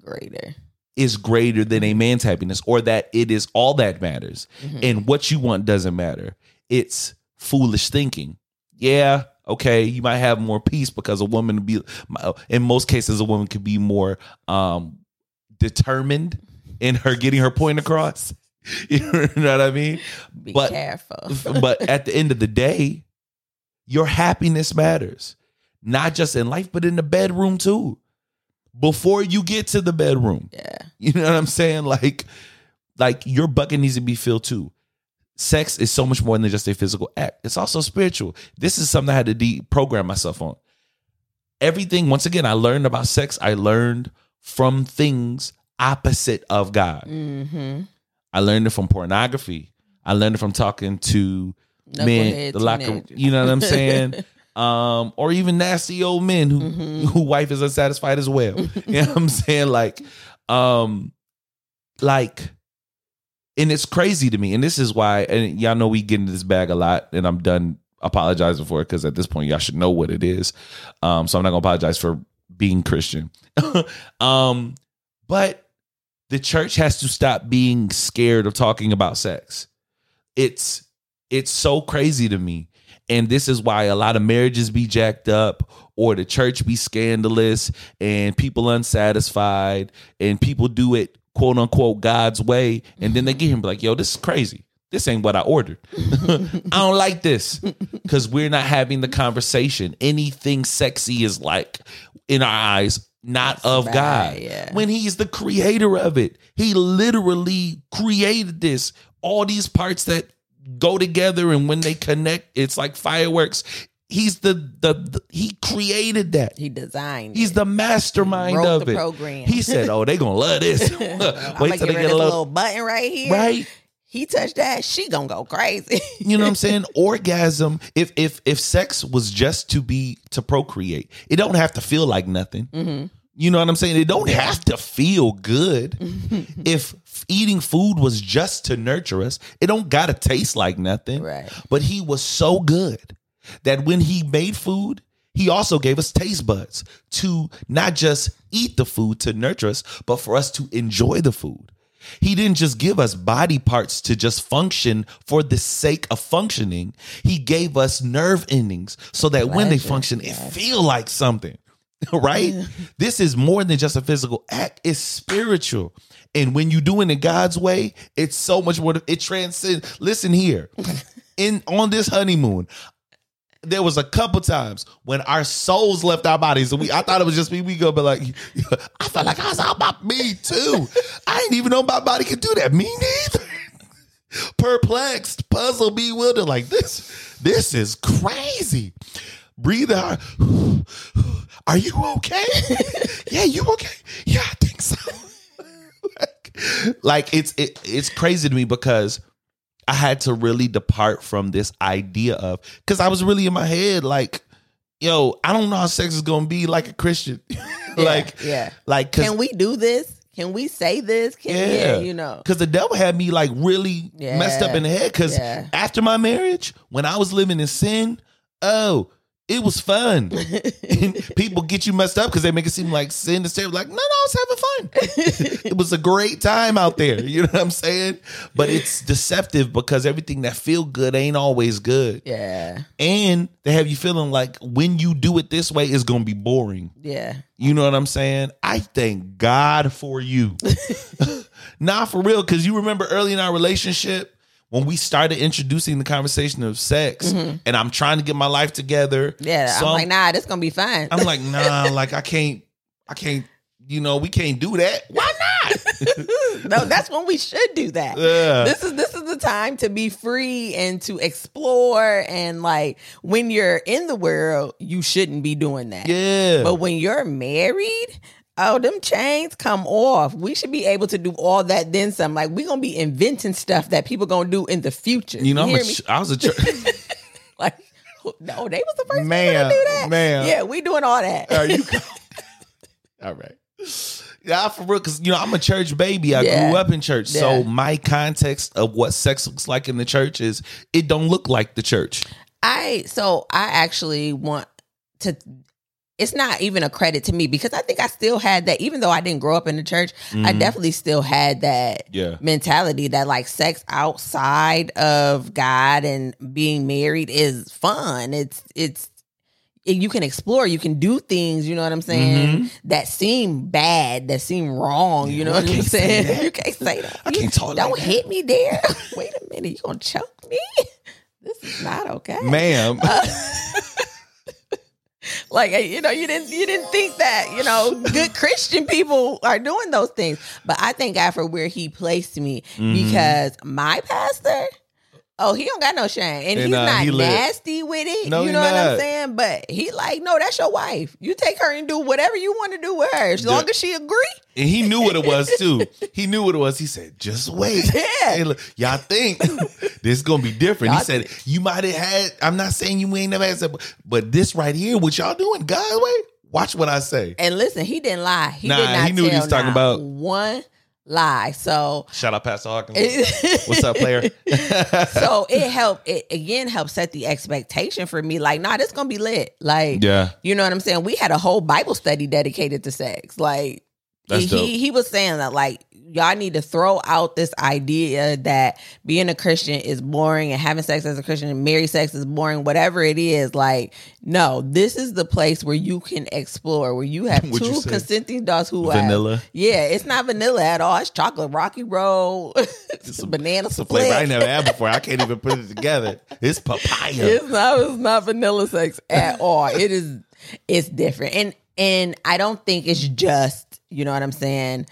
Greater. is greater than a man's happiness or that it is all that matters mm-hmm. and what you want doesn't matter. It's foolish thinking. Yeah, okay, you might have more peace because a woman be in most cases a woman could be more um determined in her getting her point across. You know what I mean? Be But- careful. but at the end of the day, your happiness matters. Not just in life, but in the bedroom too. Before you get to the bedroom. yeah. You know what I'm saying? Like, like your bucket needs to be filled too. Sex is so much more than just a physical act. It's also spiritual. This is something I had to deprogram myself on. Everything, once again, I learned about sex. I learned from things opposite of God. Mm-hmm. I learned it from pornography. I learned it from talking to men, the locker. You know what I'm saying? um, or even nasty old men who Mhm. who wife is unsatisfied as well. you know what I'm saying? Like, um, like, and it's crazy to me. And this is why, and y'all know we get into this bag a lot, and I'm done apologizing for it because at this point y'all should know what it is. Um, so I'm not gonna apologize for being Christian. um, but the church has to stop being scared of talking about sex. It's it's so crazy to me. And this is why a lot of marriages be jacked up or the church be scandalous and people unsatisfied and people do it quote unquote God's way. And then they get him like, yo, this is crazy. This ain't what I ordered. I don't like this because we're not having the conversation. Anything sexy is like, in our eyes, not of right, God. yeah. When He's the creator of it, He literally created this. All these parts that go together and when they connect, it's like fireworks. He's the the, the he created that. He designed. He's it. the mastermind Wrote of the it. program. He said, "Oh, they gonna love this." Wait till they get a little little button right here. right. He touched that, she gonna go crazy. You know what I'm saying? Orgasm. If if if sex was just to be to procreate, it don't have to feel like nothing. Mhm. You know what I'm saying? It don't have to feel good. if eating food was just to nurture us, it don't gotta taste like nothing. Right. But he was so good that when he made food, he also gave us taste buds to not just eat the food to nurture us, but for us to enjoy the food. He didn't just give us body parts to just function for the sake of functioning. He gave us nerve endings so that when they function, it feel like something. Right? this is more than just a physical act, it's spiritual. And when you do it in God's way, it's so much more it transcends. Listen here. In on this honeymoon, there was a couple times when our souls left our bodies, and we I thought it was just me. We go, but like I felt like I was out about me too. I didn't even know my body could do that. Me neither. Perplexed, puzzled, bewildered. Like this, this is crazy. Breathe out. Are you okay? yeah, you okay? Yeah, I think so. like, like it's it, it's crazy to me because I had to really depart from this idea of because I was really in my head like, yo, I don't know how sex is gonna be like a Christian. like, yeah. like cause, Can we do this? Can we say this? Can Yeah. yeah, you know. Cause the devil had me like really Yeah. messed up in the head. Cause Yeah. after my marriage, when I was living in sin, oh, it was fun. People get you messed up because they make it seem like sin is terrible. Like, no, no, I was having fun. it was a great time out there. You know what I'm saying? But it's deceptive because everything that feel good ain't always good. yeah. And they have you feeling like when you do it this way, it's gonna be boring. Yeah. You know what I'm saying? I thank God for you. Not for real, because you remember early in our relationship when we started introducing the conversation of sex, and I'm trying to get my life together. Mm-hmm. Yeah. So I'm like, nah, this gonna be fine. I'm like, nah, like I can't, I can't, you know, we can't do that. Why not? no, that's when we should do that. Yeah. This is this is the time to be free and to explore and like when you're in the world, you shouldn't be doing that. yeah. But when you're married, oh, them chains come off. We should be able to do all that then some. Like we're gonna be inventing stuff that people gonna do in the future. you know, I'm a ch- I was a church. like no, they was the first man, to do that. ma'am. Yeah, we doing all that. Are you? All right. Yeah, for real, because you know I'm a church baby. I Yeah. grew up in church, so my context of what sex looks like in the church is it don't look like the church. I so I actually want to it's not even a credit to me because I think I still had that even though I didn't grow up in the church, I Mhm. definitely still had that Yeah, mentality that like sex outside of God and being married is fun. It's it's you can explore, you can do things, you know what I'm saying, Mhm. that seem bad, that seem wrong, you know I what I'm say saying? You can't say that. I can't talk Don't like that. hit me there. Wait a minute, you gonna choke me? This is not okay. ma'am. Like you know you didn't you didn't think that you know good christian people are doing those things but i thank god for where he placed me Mhm. because my pastor oh he don't got no shame and, And, he's uh, not he nasty with it No, you know what i'm saying but he like no that's your wife you take her and do whatever you want to do with her as long as she agree And he knew what it was too. He knew what it was. He said, "Just wait." Yeah. Look, y'all think this is gonna be different? Y'all he said, "You might have had." I'm not saying you ain't never had, but- but this right here, what y'all doing, God's way. Watch what I say. and listen he didn't lie he Nah, did not he knew what he was talking about. one lie so Shout out, Pastor Hawkins. What's up, player? so it helped it again helped set the expectation for me like nah this gonna be lit like yeah, you know what i'm saying we had a whole bible study dedicated to sex like That's he, dope. he he was saying that like y'all need to throw out this idea that being a christian is boring and having sex as a christian and married sex is boring whatever it is like no this is the place where you can explore where you have What'd you two consenting adults who have vanilla. yeah it's not vanilla at all it's chocolate rocky roll it's a- banana It's a flavor I never had before. I can't even put it together. It's papaya. it's not it's not vanilla sex at all. It is it's different. And and I don't think it's just, you know what I'm saying,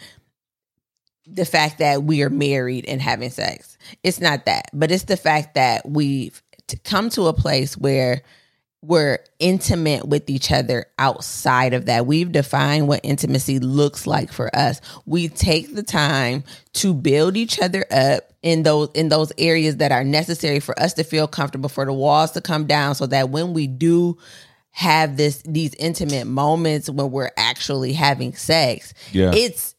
the fact that we are married and having sex. It's not that. But it's the fact that we've t- come to a place where we're intimate with each other outside of that. We've defined what intimacy looks like for us. We take the time to build each other up in those in those areas that are necessary for us to feel comfortable, for the walls to come down so that when we do have this these intimate moments when we're actually having sex, Yeah, it's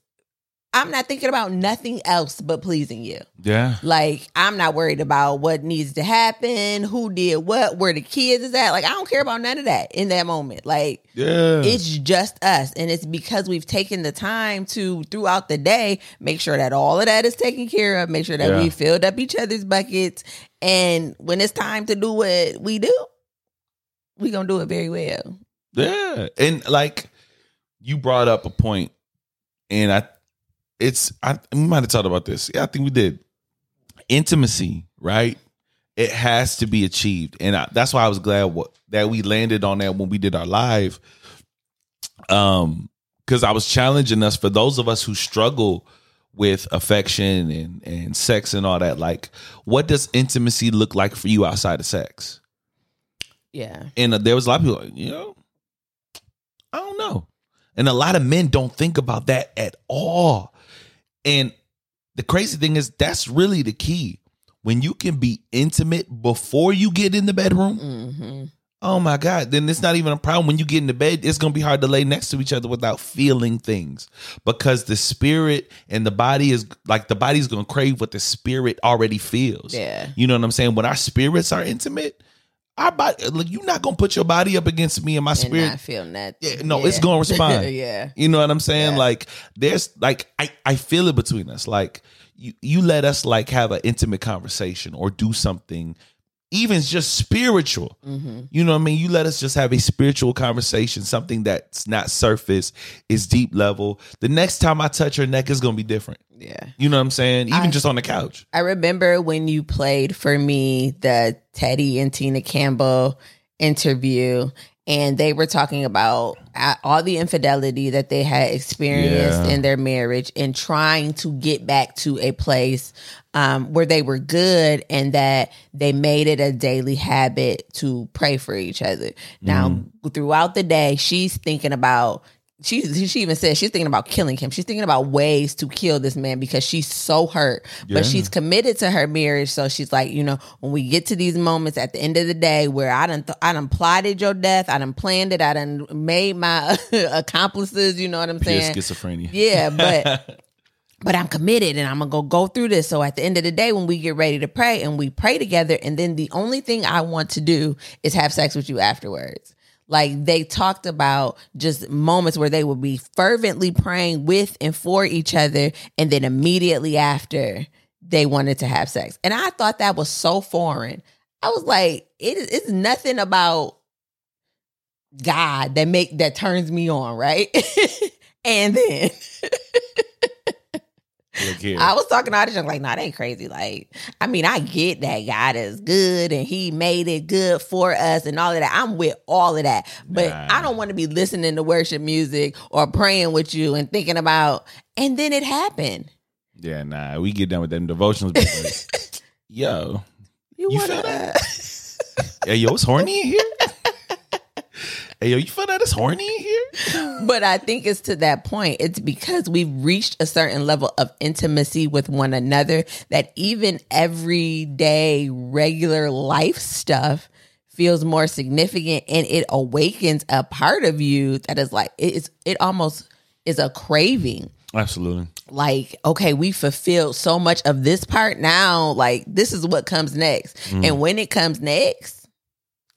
I'm not thinking about nothing else but pleasing you. yeah. Like I'm not worried about what needs to happen, who did what, where the kids is at. Like I don't care about none of that in that moment. Like Yeah. it's just us, and it's because we've taken the time to throughout the day make sure that all of that is taken care of, make sure that Yeah. we filled up each other's buckets, and when it's time to do what we do, we gonna do it very well. Yeah. And like you brought up a point, and I it's I we might have talked about this. Yeah, I think we did. Intimacy, right? It has to be achieved. And I, that's why I was glad what, that we landed on that when we did our live. Um, because I was challenging us for those of us who struggle with affection and, and sex and all that, like what does intimacy look like for you outside of sex? Yeah, And uh, there was a lot of people like, you know, I don't know. And a lot of men don't think about that at all. And the crazy thing is, that's really the key. When you can be intimate before you get in the bedroom, hmm oh my God, then it's not even a problem. When you get in the bed, it's going to be hard to lay next to each other without feeling things because the spirit and the body is like the body's going to crave what the spirit already feels. yeah, You know what I'm saying? When our spirits are intimate, our body, look, you're not gonna put your body up against me and my and spirit. not feeling that. Yeah, no, it's gonna respond. yeah, You know what I'm saying? Yeah. Like there's like I I feel it between us. Like you you let us like have an intimate conversation or do something, even just spiritual. hmm You know what I mean? You let us just have a spiritual conversation, something that's not surface, is deep level. The next time I touch her neck is gonna be different. yeah. You know what I'm saying? Even I- just on the couch. I remember when you played for me the Teddy and Tina Campbell interview, and they were talking about all the infidelity that they had experienced Yeah. in their marriage and trying to get back to a place um, where they were good and that they made it a daily habit to pray for each other. Now, throughout the day, she's thinking about she she even said she's thinking about killing him. She's thinking about ways to kill this man because she's so hurt. Yeah. But she's committed to her marriage. So she's like, you know, when we get to these moments at the end of the day where I done th- I done plotted your death, I done planned it, I done made my accomplices. You know what I'm saying? schizophrenia. Yeah, but but I'm committed and I'm gonna go go through this. So at the end of the day, when we get ready to pray and we pray together, and then the only thing I want to do is have sex with you afterwards. Like they talked about just moments where they would be fervently praying with and for each other, and then immediately after they wanted to have sex. And I thought that was so foreign. I was like, it is it's nothing about God that make that turns me on, right? and then Look here. I was talking to audition like, nah, they ain't crazy. Like, I mean, I get that God is good and He made it good for us and all of that. I'm with all of that, but Nah. I don't want to be listening to worship music or praying with you and thinking about. And then it happened. yeah, nah. We get done with them like, yo, You, You wanna? feel hey, yo, it's horny in here. Hey, yo, you feel that it's horny here? but I think it's to that point. It's because we've reached a certain level of intimacy with one another that even everyday, regular life stuff feels more significant and it awakens a part of you that is like it's it almost is a craving Absolutely. like okay we fulfilled so much of this part now like this is what comes next Mm. and when it comes next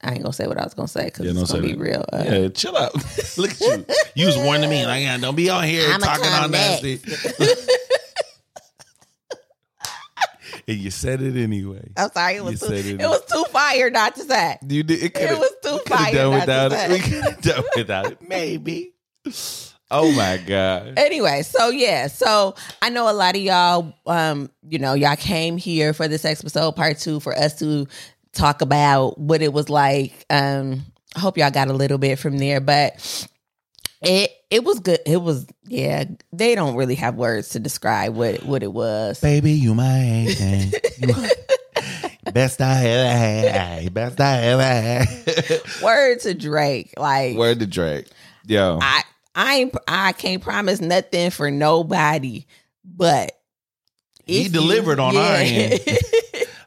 i ain't gonna say what i was gonna say because Yeah, it's gonna be that. real uh, Yeah, chill out. Look at you. You was warning me. Like, yeah, don't be out here I'ma talking all nasty. and you said it anyway. i'm sorry it You was too, it, it. was too fire not to say You did. It, coulda- was too fire done not to without it. say. We could have done without it. Maybe. Oh my god. anyway so yeah so i know a lot of y'all um you know y'all came here for this episode part two for us to talk about what it was like um i hope y'all got a little bit from there but it it was good it was yeah they don't really have words to describe what what it was Baby, you my angel. You my- Best I ever had. Best I ever had. word to drake like Word to Drake. Yo. i i ain't i can't promise nothing for nobody but He if you- delivered on our end.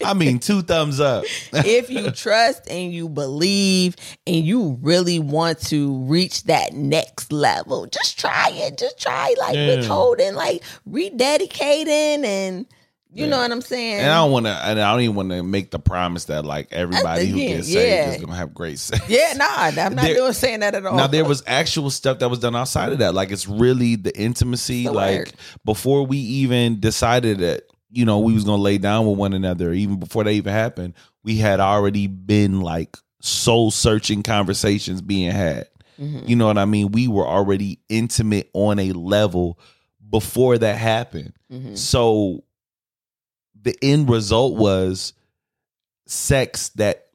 I mean, two thumbs up. if you trust and you believe and you really want to reach that next level, just try it. Just try like Yeah. withholding, like rededicating, and you know what I'm saying. And I don't want to. And I don't even want to make the promise that like everybody who gets saved is gonna have great sex. yeah, nah, I'm not There- doing saying that at all. Now there was actual stuff that was done outside of that. Like it's really the intimacy. The like word. before we even decided that you know we was gonna lay down with one another, even before that even happened, we had already been like soul searching conversations being had. Mhm. You know what I mean? We were already intimate on a level before that happened. Mhm. So the end result was sex that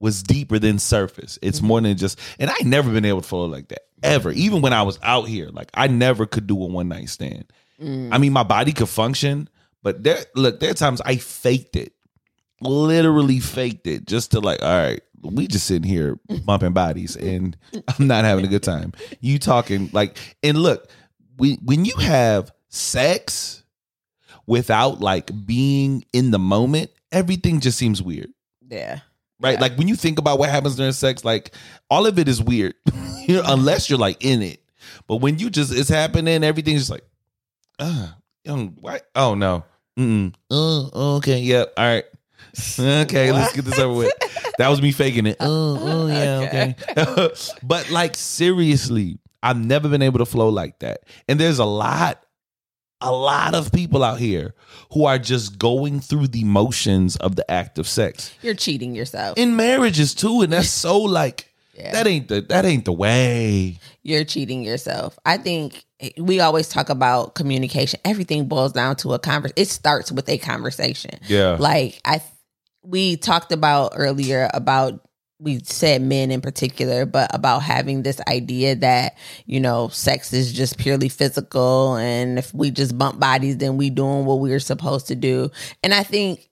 was deeper than surface. It's more than just and I never been able to follow like that. Ever. Even when I was out here. Like I never could do a one night stand. Mm. I mean my body could function, but there look, there are times I faked it. Literally faked it just to like, all right, we just sitting here bumping bodies and I'm not having a good time. You talking like and look, when when you have sex without like being in the moment, everything just seems weird. yeah, Right? Yeah. Like when you think about what happens during sex, like all of it is weird. you know, unless you're like in it. But when you just it's happening, everything's just like, ah, young what? Oh no. Mm-mm. Uh, oh, okay, yep. All right. Okay, let's get this over with. That was me faking it. Oh, oh yeah, okay. but like seriously, I've never been able to flow like that. And there's a lot, a lot of people out here who are just going through the motions of the act of sex you're cheating yourself. in marriages too, and that's so like Yeah. that ain't the that ain't the way. you're cheating yourself. I think we always talk about communication. Everything boils down to a conversation. It starts with a conversation. Yeah, Like I, we talked about earlier about we said men in particular, but about having this idea that you know sex is just purely physical, and if we just bump bodies, then we doing what we're supposed to do. And I think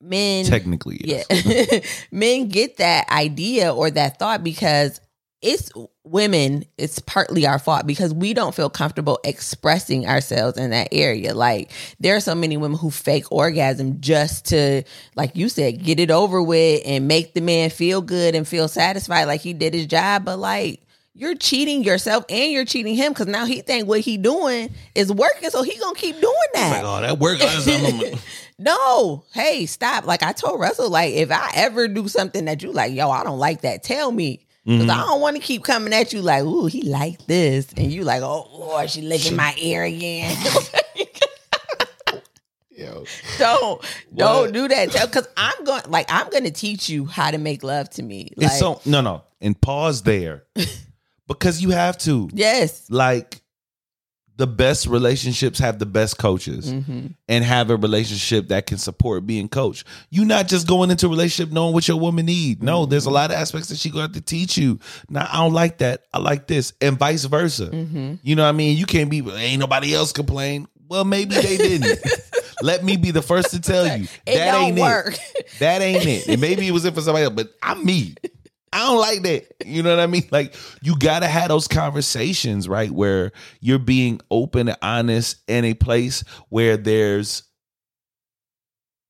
men technically, yes. yeah. Men get that idea or that thought because it's women, it's partly our fault because we don't feel comfortable expressing ourselves in that area. Like there are so many women who fake orgasm just to, like you said, get it over with and make the man feel good and feel satisfied like he did his job. But like you're cheating yourself and you're cheating him because now he think what he doing is working, so he gonna keep doing that. Like, oh, that work. no, hey, stop. Like I told Russell, like if I ever do something that you like, yo, I don't like that. Tell me. Because Mm-hmm. I don't want to keep coming at you like, ooh, he like this. And you like, oh, Lord, she licking my ear again. Yo. don't, What? don't do that. Because I'm going, like, I'm going to teach you how to make love to me. Like, It's so no, no, and pause there because you have to. yes. Like the best relationships have the best coaches Mm-hmm. and have a relationship that can support being coached. You're not just going into a relationship knowing what your woman need. No, there's a lot of aspects that she going to have to teach you. Now I don't like that. I like this, and vice versa. Mm-hmm. You know what I mean? You can't be. Ain't nobody else complain. Well, maybe they didn't. Let me be the first to tell you It that don't ain't work. it. That ain't it. And maybe it was it for somebody else, but I'm me. I don't like that. You know what I mean? Like you gotta have those conversations, right? Where you're being open and honest in a place where there's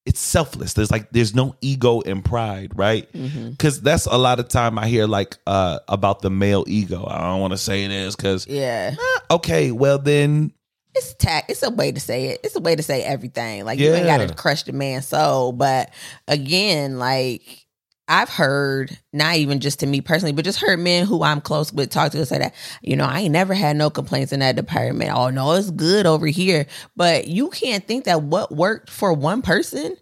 it's selfless. There's like there's no ego and pride, right? Mm-hmm. Because that's a lot of time I hear like uh about the male ego. I don't want to say this because Yeah. okay, well then It's tact. It's a way to say it. It's a way to say everything. Like you ain't got to crush the man's soul. But again, like I've heard, not even just to me personally, but just heard men who I'm close with talk to say that, you know, I ain't never had no complaints in that department. Oh no, it's good over here. But you can't think that what worked for one person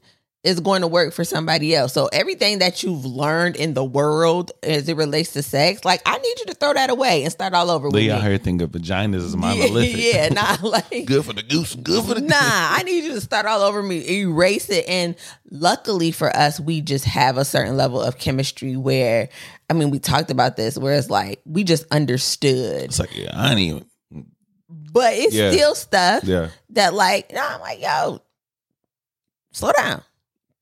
is going to work for somebody else. So everything that you've learned in the world as it relates to sex, like I need you to throw that away and start all over with Lee me. out here think of vaginas as yeah, monolithic. yeah, not like good for the goose, good for the Nah, I need you to start all over me, erase it. And luckily for us, we just have a certain level of chemistry where, I mean, we talked about this, where it's like we just understood, It's like yeah, I ain't even but it's Yeah. still stuff yeah. that, like, nah, I'm like, yo, slow down,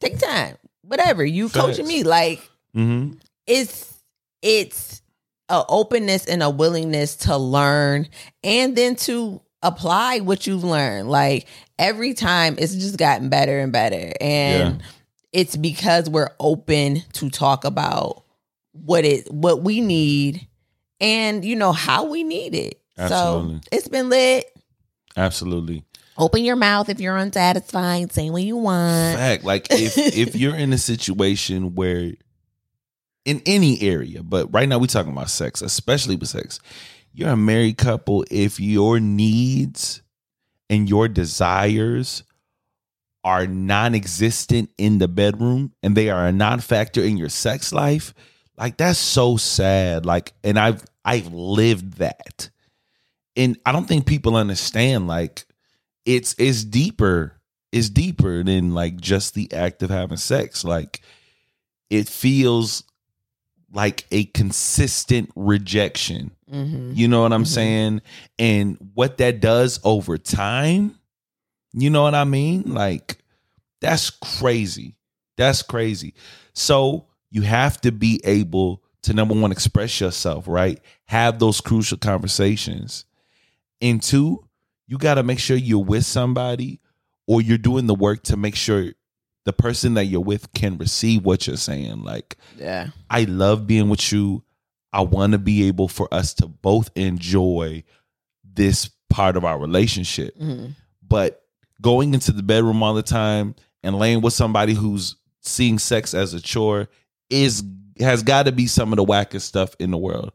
take time, whatever. You coaching me, like, Mm-hmm. it's it's a openness and a willingness to learn and then to apply what you've learned like every time it's just gotten better and better and it's because we're open to talk about what it what we need and you know how we need it Absolutely. so it's been lit Absolutely. Open your mouth if you're unsatisfied say what you want Fact. Like if if you're in a situation where in any area, but right now we're talking about sex, especially with sex. You're a married couple. If your needs and your desires are non-existent in the bedroom and they are a non-factor in your sex life, like that's so sad. Like, and I've I've lived that. And I don't think people understand like it's it's deeper it's deeper than like just the act of having sex. Like it feels like a consistent rejection. Mhm. you know what i'm Mhm. saying? And what that does over time you know what i mean? Like that's crazy. That's crazy. So you have to be able to number one express yourself right? Have those crucial conversations. And two you got to make sure you're with somebody or you're doing the work to make sure the person that you're with can receive what you're saying like yeah I love being with you. I want to be able for us to both enjoy this part of our relationship. Mhm. But going into the bedroom all the time and laying with somebody who's seeing sex as a chore is has got to be some of the wackest stuff in the world.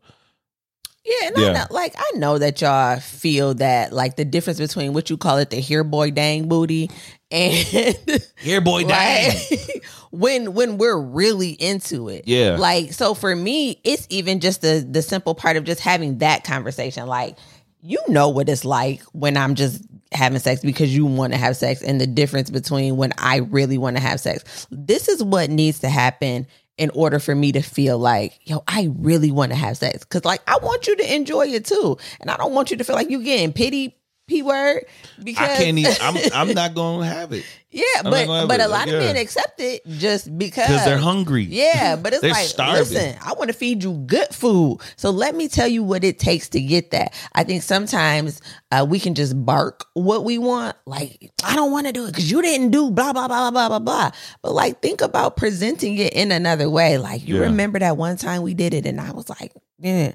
Yeah, and I know, like I know that y'all feel that like the difference between what you call it the hair boy dang booty and Here, boy, dang. like when when we're really into it. Yeah. Like so for me, it's even just the the simple part of just having that conversation. Like you know what it's like when I'm just having sex because you want to have sex and the difference between when I really want to have sex. This is what needs to happen in order for me to feel like, yo, I really want to have sex. Cause like I want you to enjoy it too. And I don't want you to feel like you getting pity p word because I can't even. I'm I'm not gonna have it yeah, not but but it, a lot like, of men yeah. accept it just because they're hungry. Yeah, but it's like, starving. listen, I want to feed you good food. So let me tell you what it takes to get that. I think sometimes uh, we can just bark what we want. Like, I don't want to do it because you didn't do blah, blah, blah, blah, blah, blah. But like, think about presenting it in another way. Like, you Yeah. remember that one time we did it and I was like, yeah.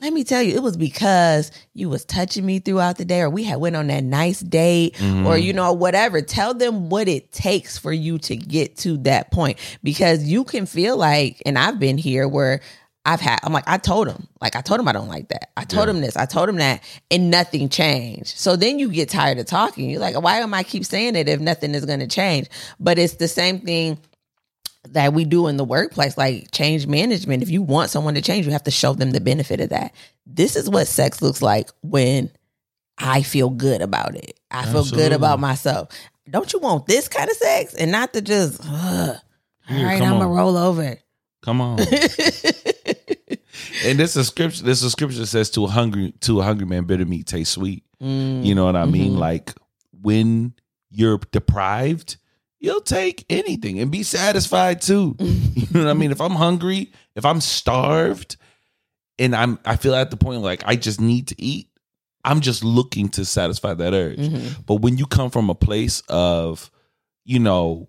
Let me tell you, it was because you was touching me throughout the day, or we had went on that nice date, Mm-hmm. or you know whatever. Tell them what it takes for you to get to that point, because you can feel like, and I've been here where I've had. I'm like, I told him, like I told him I don't like that. I told Yeah. him this, I told him that, and nothing changed. So then you get tired of talking. You're like, why am I keep saying it if nothing is going to change? But it's the same thing that we do in the workplace, like change management. If you want someone to change, you have to show them the benefit of that. This is what sex looks like when I feel good about it. I feel good about myself. Don't you want this kind of sex and not to just, Ugh, all right, I'm gonna roll over. Come on. and this is scripture. This is scripture that says to a hungry to a hungry man, bitter meat tastes sweet. Mm, You know what I mean? Mhm. Like when you're deprived, you'll take anything and be satisfied too. You know what I mean? If I'm hungry, if I'm starved, and I'm I feel at the point like I just need to eat, I'm just looking to satisfy that urge. mhm. But when you come from a place of, you know,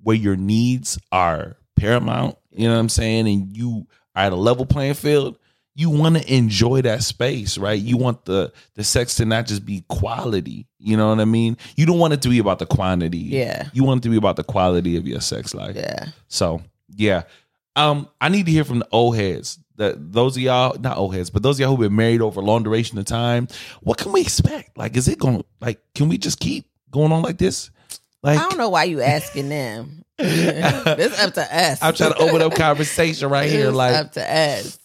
where your needs are paramount, you know what I'm saying, and you are at a level playing field, you want to enjoy that space, right? You want the the sex to not just be quality, you know what I mean? You don't want it to be about the quantity. Yeah. You want it to be about the quality of your sex life. Yeah. So yeah, um, I need to hear from the old heads. That those of y'all, not old heads, but those of y'all who've been married over a long duration of time. What can we expect? Like, is it going? To, like, can we just keep going on like this? Like, I don't know why you asking them. this up to us. I'm trying to open up conversation right here. It's Like, up to us.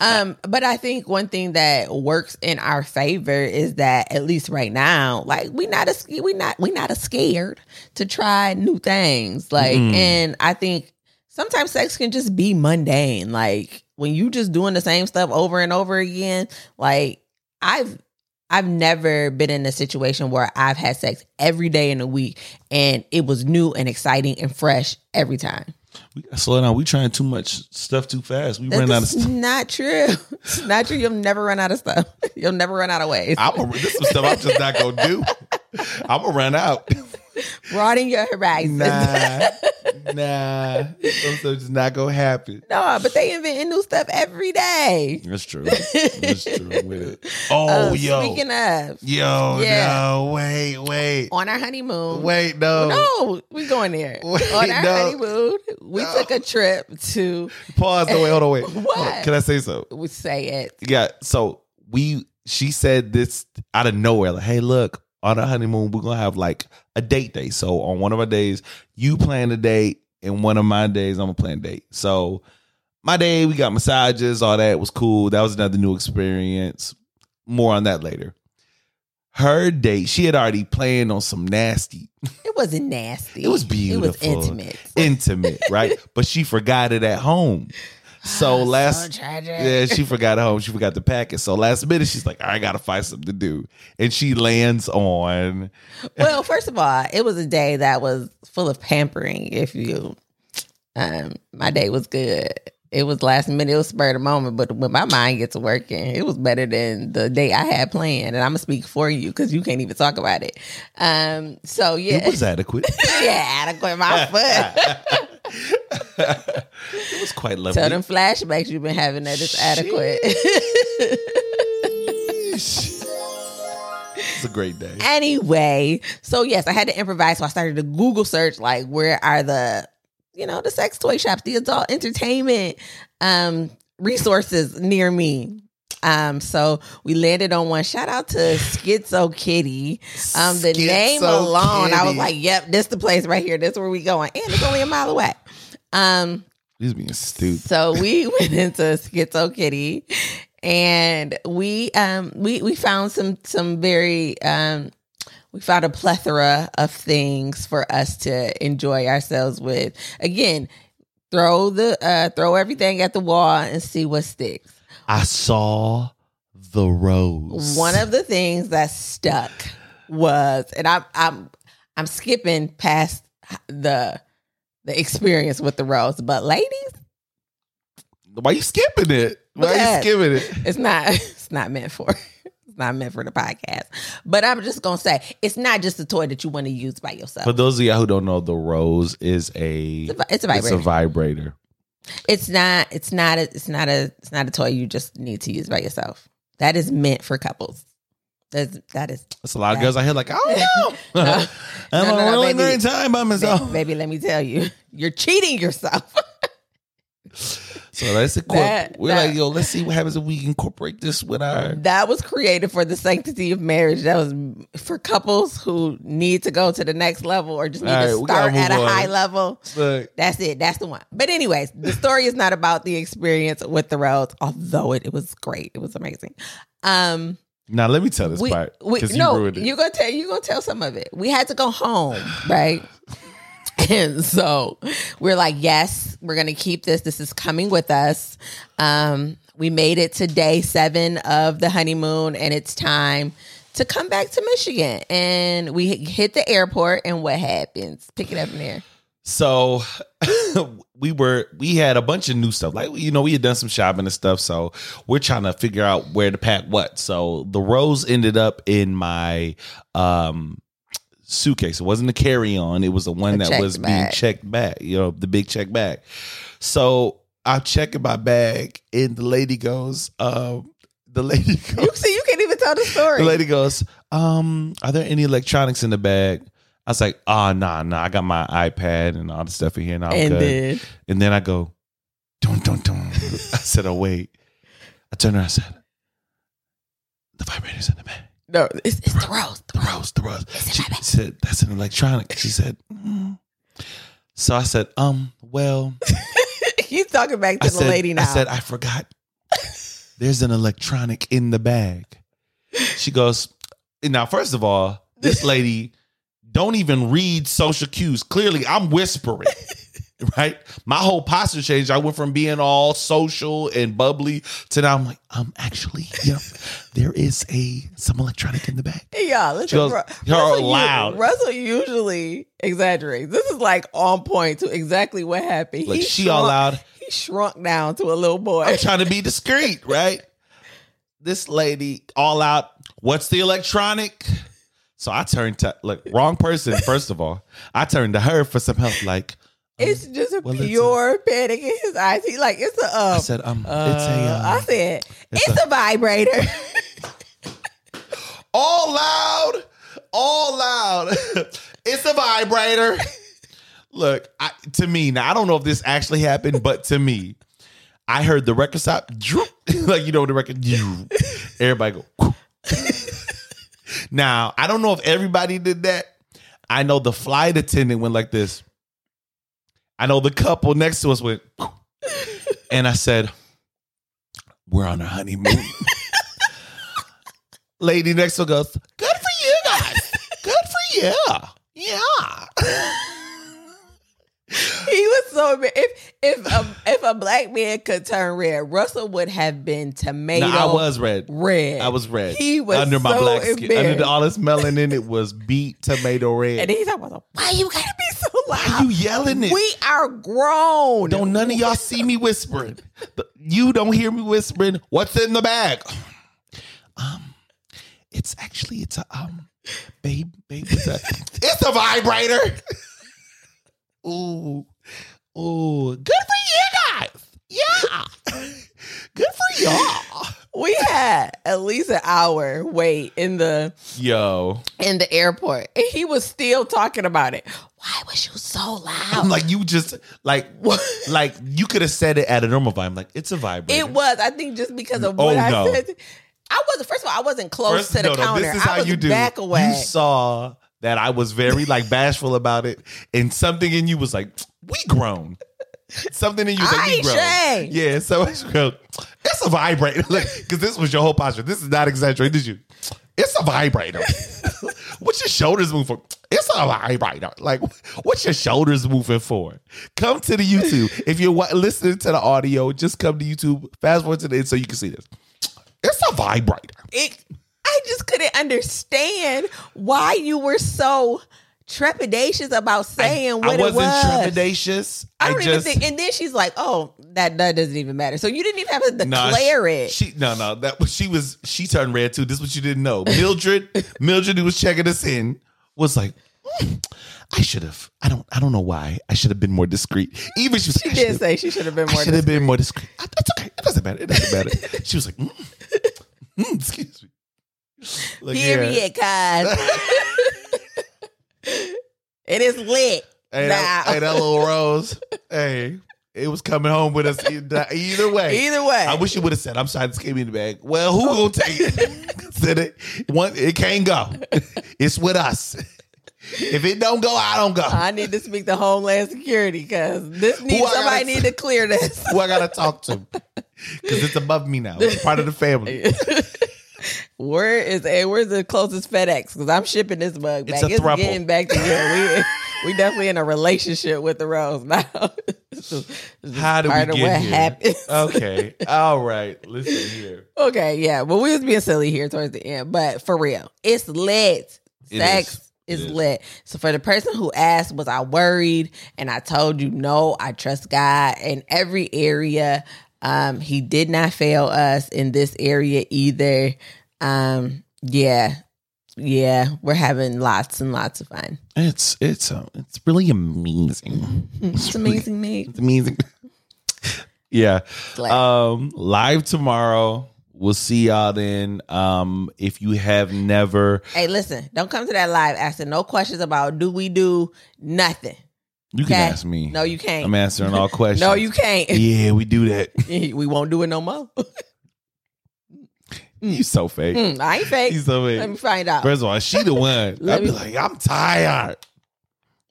Um, but I think one thing that works in our favor is that at least right now, like we not a we not we not a scared to try new things. Like, Mm-mm. and I think sometimes sex can just be mundane. Like when you just doing the same stuff over and over again. Like I've I've never been in a situation where I've had sex every day in a week and it was new and exciting and fresh every time. We slow down. We trying too much stuff too fast. We run out of stuff. not true. It's not true. You'll never run out of stuff. You'll never run out of ways. I'm a, this is stuff I'm just not gonna do. I'm gonna run out. Broaden your horizons. Nah, nah. Some stuff just not gonna happen. no, but they inventing new stuff every day. That's true. That's true. With it. Oh, Uh, yo, Speaking of, yo, Yeah. no, wait, wait, on our honeymoon. wait, no. No, we going there. Wait, on our no. honeymoon, we No. took a trip to Pause. No, wait, hold on, wait. Hold on. What? Can I say so? we say it. Yeah. So we, she said this out of nowhere. Like, hey, look, on our honeymoon, we're gonna have like a date day. So on one of our days, you plan a date, and one of my days, I'm gonna plan a date. So my day, we got massages, all that was cool. That was another new experience. More on that later. Her date, she had already planned on some nasty, It wasn't nasty. It was beautiful. It was intimate. intimate, right? But she forgot it at home. So last so yeah, she forgot home. She forgot to pack it. So last minute, she's like, I gotta find something to do, and she lands on. well, first of all, it was a day that was full of pampering. If you, um, my day was good. It was last minute. It was spur of the moment, but when my mind gets working, it was better than the day I had planned. And I'm gonna speak for you because you can't even talk about it. Um, so yeah, It was adequate. yeah, adequate. My foot. It was quite lovely. Tell them flashbacks you've been having that is it's adequate. It's a great day. anyway, so yes, I had to improvise. So I started to Google search like where are the, you know, the sex toy shops, the adult entertainment um resources near me. Um, so we landed on one. Shout out to Schizo Kitty. Um, the name Schizo alone, I was like, "Yep, this the place right here. This where we going," and it's only a mile away. Um, He's being stupid. so we went into Schizo Kitty and we um we we found some some very um we found a plethora of things for us to enjoy ourselves with. Again, throw the uh throw everything at the wall and see what sticks. I saw the rose. One of the things that stuck was, and I'm I'm I'm skipping past the the experience with the rose, but ladies, Why you skipping it? Why you skipping it? it's not it's not meant for it's not meant for the podcast. But I'm just gonna say it's not just a toy that you want to use by yourself. For those of y'all who don't know, the rose is a It's a, it's a it's a vibrator. It's not. It's not. A, it's not a. It's not a toy you just need to use by yourself. That is meant for couples. That's that is. That's a lot of girls I hear like, I don't know. No. I'm No, no, a no, really baby. great time by myself. Baby, let me tell you, you're cheating yourself. So let's incorporate. That- We're that- like, yo, let's see what happens if we incorporate this with our. that was created for the sanctity of marriage. That was for couples who need to go to the next level or just need All to start at a on. high level. Look, That's it. That's the one. But anyways, the story is not about the experience with the rose, although it, it was great. It was amazing. Um, now let me tell this we, part because you no, ruined it. you're gonna tell you gonna tell some of it. We had to go home, right? and so we're like, yes, we're gonna keep this. This is coming with us. Um, we made it to day seven of the honeymoon, and it's time to come back to Michigan. And we hit the airport, and what happens? Pick it up in there. So we were we had a bunch of new stuff. Like you know, we had done some shopping and stuff. So we're trying to figure out where to pack what. So the rose ended up in my um suitcase. It wasn't a carry on. It was the one A that was being checked back. You know, the big check bag. So I'm checking my bag, and the lady goes, um, the lady goes, You see, you can't even tell the story. the lady goes, um, are there any electronics in the bag? I was like, oh, nah, nah. I got my iPad and all the stuff in here, and I'm and good. then and then I go, dun dun dun. I said, oh wait. I turned around. I said, the vibrator's in the bag. No, it's, it's the rose. The rose, the rose. She said, that's an electronic. She said, mm. so I said, um, well, He's talking back to I the said, lady now. I said, I forgot. There's an electronic in the bag. She goes, now, first of all, this lady don't even read social cues. Clearly, I'm whispering. Right, my whole posture changed. I went from being all social and bubbly to now I'm like, um, actually, yeah, there is a some electronic in the back. Yeah, y'all, listen. Goes, "You're Russell, u- loud." Russell usually exaggerates. This is like on point to exactly what happened. Like he she all shrunk- loud. He shrunk down to a little boy. I'm trying to be discreet, right? This lady all out. What's the electronic? So I turned to look wrong person. First of all, I turned to her for some help. Like It's just a Well, it's a- pure panic in his eyes. He like it's a. Um, I said, um, uh, it's a um, I said it's it's, a, vibrator. all loud, all loud. it's a vibrator. Look, I, to me now, I don't know if this actually happened, but to me, I heard the record stop, droop, like you know the record. droop. Everybody go. now I don't know if everybody did that. I know the flight attendant went like this. I know the couple next to us went, and I said, "We're on our honeymoon." Lady next to her goes, "Good for you guys. Good for you. Yeah." he was so. If if a, if a black man could turn red, Russell would have been tomato. No, I was red. red. I was red. He was under my so black skin. Under the, all this melanin, it was beet tomato red. And then he's about, why you gotta be so loud? Why you yelling it? We are grown. don't none of y'all see me whispering. You don't hear me whispering. What's in the bag? Um, it's actually it's a um, babe, babe, it's a, it's a vibrator. ooh, ooh, good for you guys. Yeah, good for y'all. we had at least an hour wait in the Yo, in the airport, and he was still talking about it. Why was you so loud? I'm like you just like like you could have said it at a normal vibe. Like it's a vibrator. it was. I think just because of Oh, what I no. said. I wasn't. First of all, I wasn't close First- to the no, no, counter. this is I how was you do. back away. You saw that I was very like bashful about it, and something in you was like, "We grown." Something in you was like, I "We grown." ashamed. Yeah, so it's grown. It's a vibrator, because this was your whole posture. This is not exaggerated. Did you? It's a vibrator. what's your shoulders moving for? It's a vibrator. Like, what's your shoulders moving for? Come to the YouTube. If you're listening to the audio, just come to YouTube. Fast forward to the end so you can see this. It's a vibrator. It, I just couldn't understand why you were so trepidatious about saying what it was. I wasn't it was. trepidatious. I I, don't just even think. And then she's like, "Oh, that that doesn't even matter." So you didn't even have to Nah, declare she, it. She no no that was she was she turned red too. This is what you didn't know. Mildred Mildred who was checking us in was like, "Hmm, I should have. I don't. I don't know why. I should have been more discreet. Even she was. she did say she should have been I more. should have been more discreet. I- It's okay. It doesn't matter. It doesn't matter. She was like, mm, mm, excuse me. Like, yeah. Period, cuz. It is lit. Hey, that, Nah. hey, that little Rose. Hey, it was coming home with us either, way. Either way, I wish you would have said, "I'm sorry, this came in the bag." Well, who gonna oh. take it? Said it. One, it can't go. It's with us. If it don't go, I don't go. I need to speak to Homeland Security because this needs gotta somebody say- need to clear this. Who I gotta talk to? Because it's above me now. It's part of the family. Where is hey, where's the closest FedEx? Because I'm shipping this mug back. It's a It's, getting back to you. We we definitely in a relationship with the rose now. It's just- it's How do we get what here? happens. Okay. All right. Listen here. Okay, yeah, Well, we was being silly here towards the end. But for real, it's lit. It Sex is. is. lit. So for the person who asked, was I worried? And I told you, no, I trust God in every area. Um, he did not fail us in this area either. Um, yeah, yeah, we're having lots and lots of fun. It's it's uh, it's really amazing. It's amazing, mate. It's amazing. yeah. Um, live tomorrow. We'll see y'all then. Um, if you have never, hey, listen, don't come to that live asking no questions about do we do nothing. you can Okay. ask me. No, you can't. I'm answering all questions. no, you can't. Yeah, we do that. we won't do it no more. You so fake. Mm, I ain't fake. You so fake. Let me find out. First of all, she the one. I'd be like, I'm tired.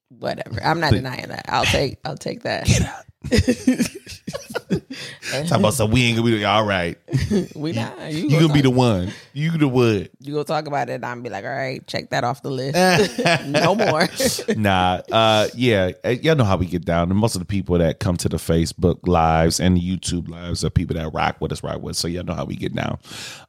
Whatever. I'm not denying that. I'll take. I'll take that. Get out. Talk about some we ain't gonna be all right. we not. You, You gonna gonna be the one. You the one. You gonna talk about it? and I'm be like, all right, check that off the list. no more. nah, uh, yeah, uh, y'all know how we get down. And most of the people that come to the Facebook lives and the YouTube lives are people that rock with us, right with. So y'all know how we get down.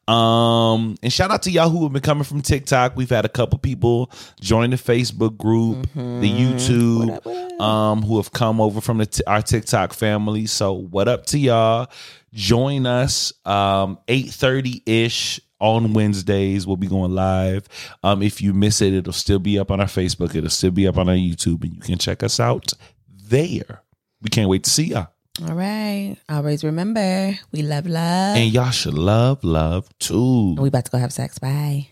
Um, and shout out to y'all who have been coming from TikTok. We've had a couple people join the Facebook group, the YouTube, What up, what up? um, who have come over from the t- our TikTok family. So what up to y'all? Join us um 8:30 ish on Wednesdays. We'll be going live. Um, if you miss it, it'll still be up on our Facebook. It'll still be up on our YouTube, and you can check us out there. We can't wait to see y'all. all right. Always remember, we love love. And y'all should love love too. And we about to go have sex. Bye.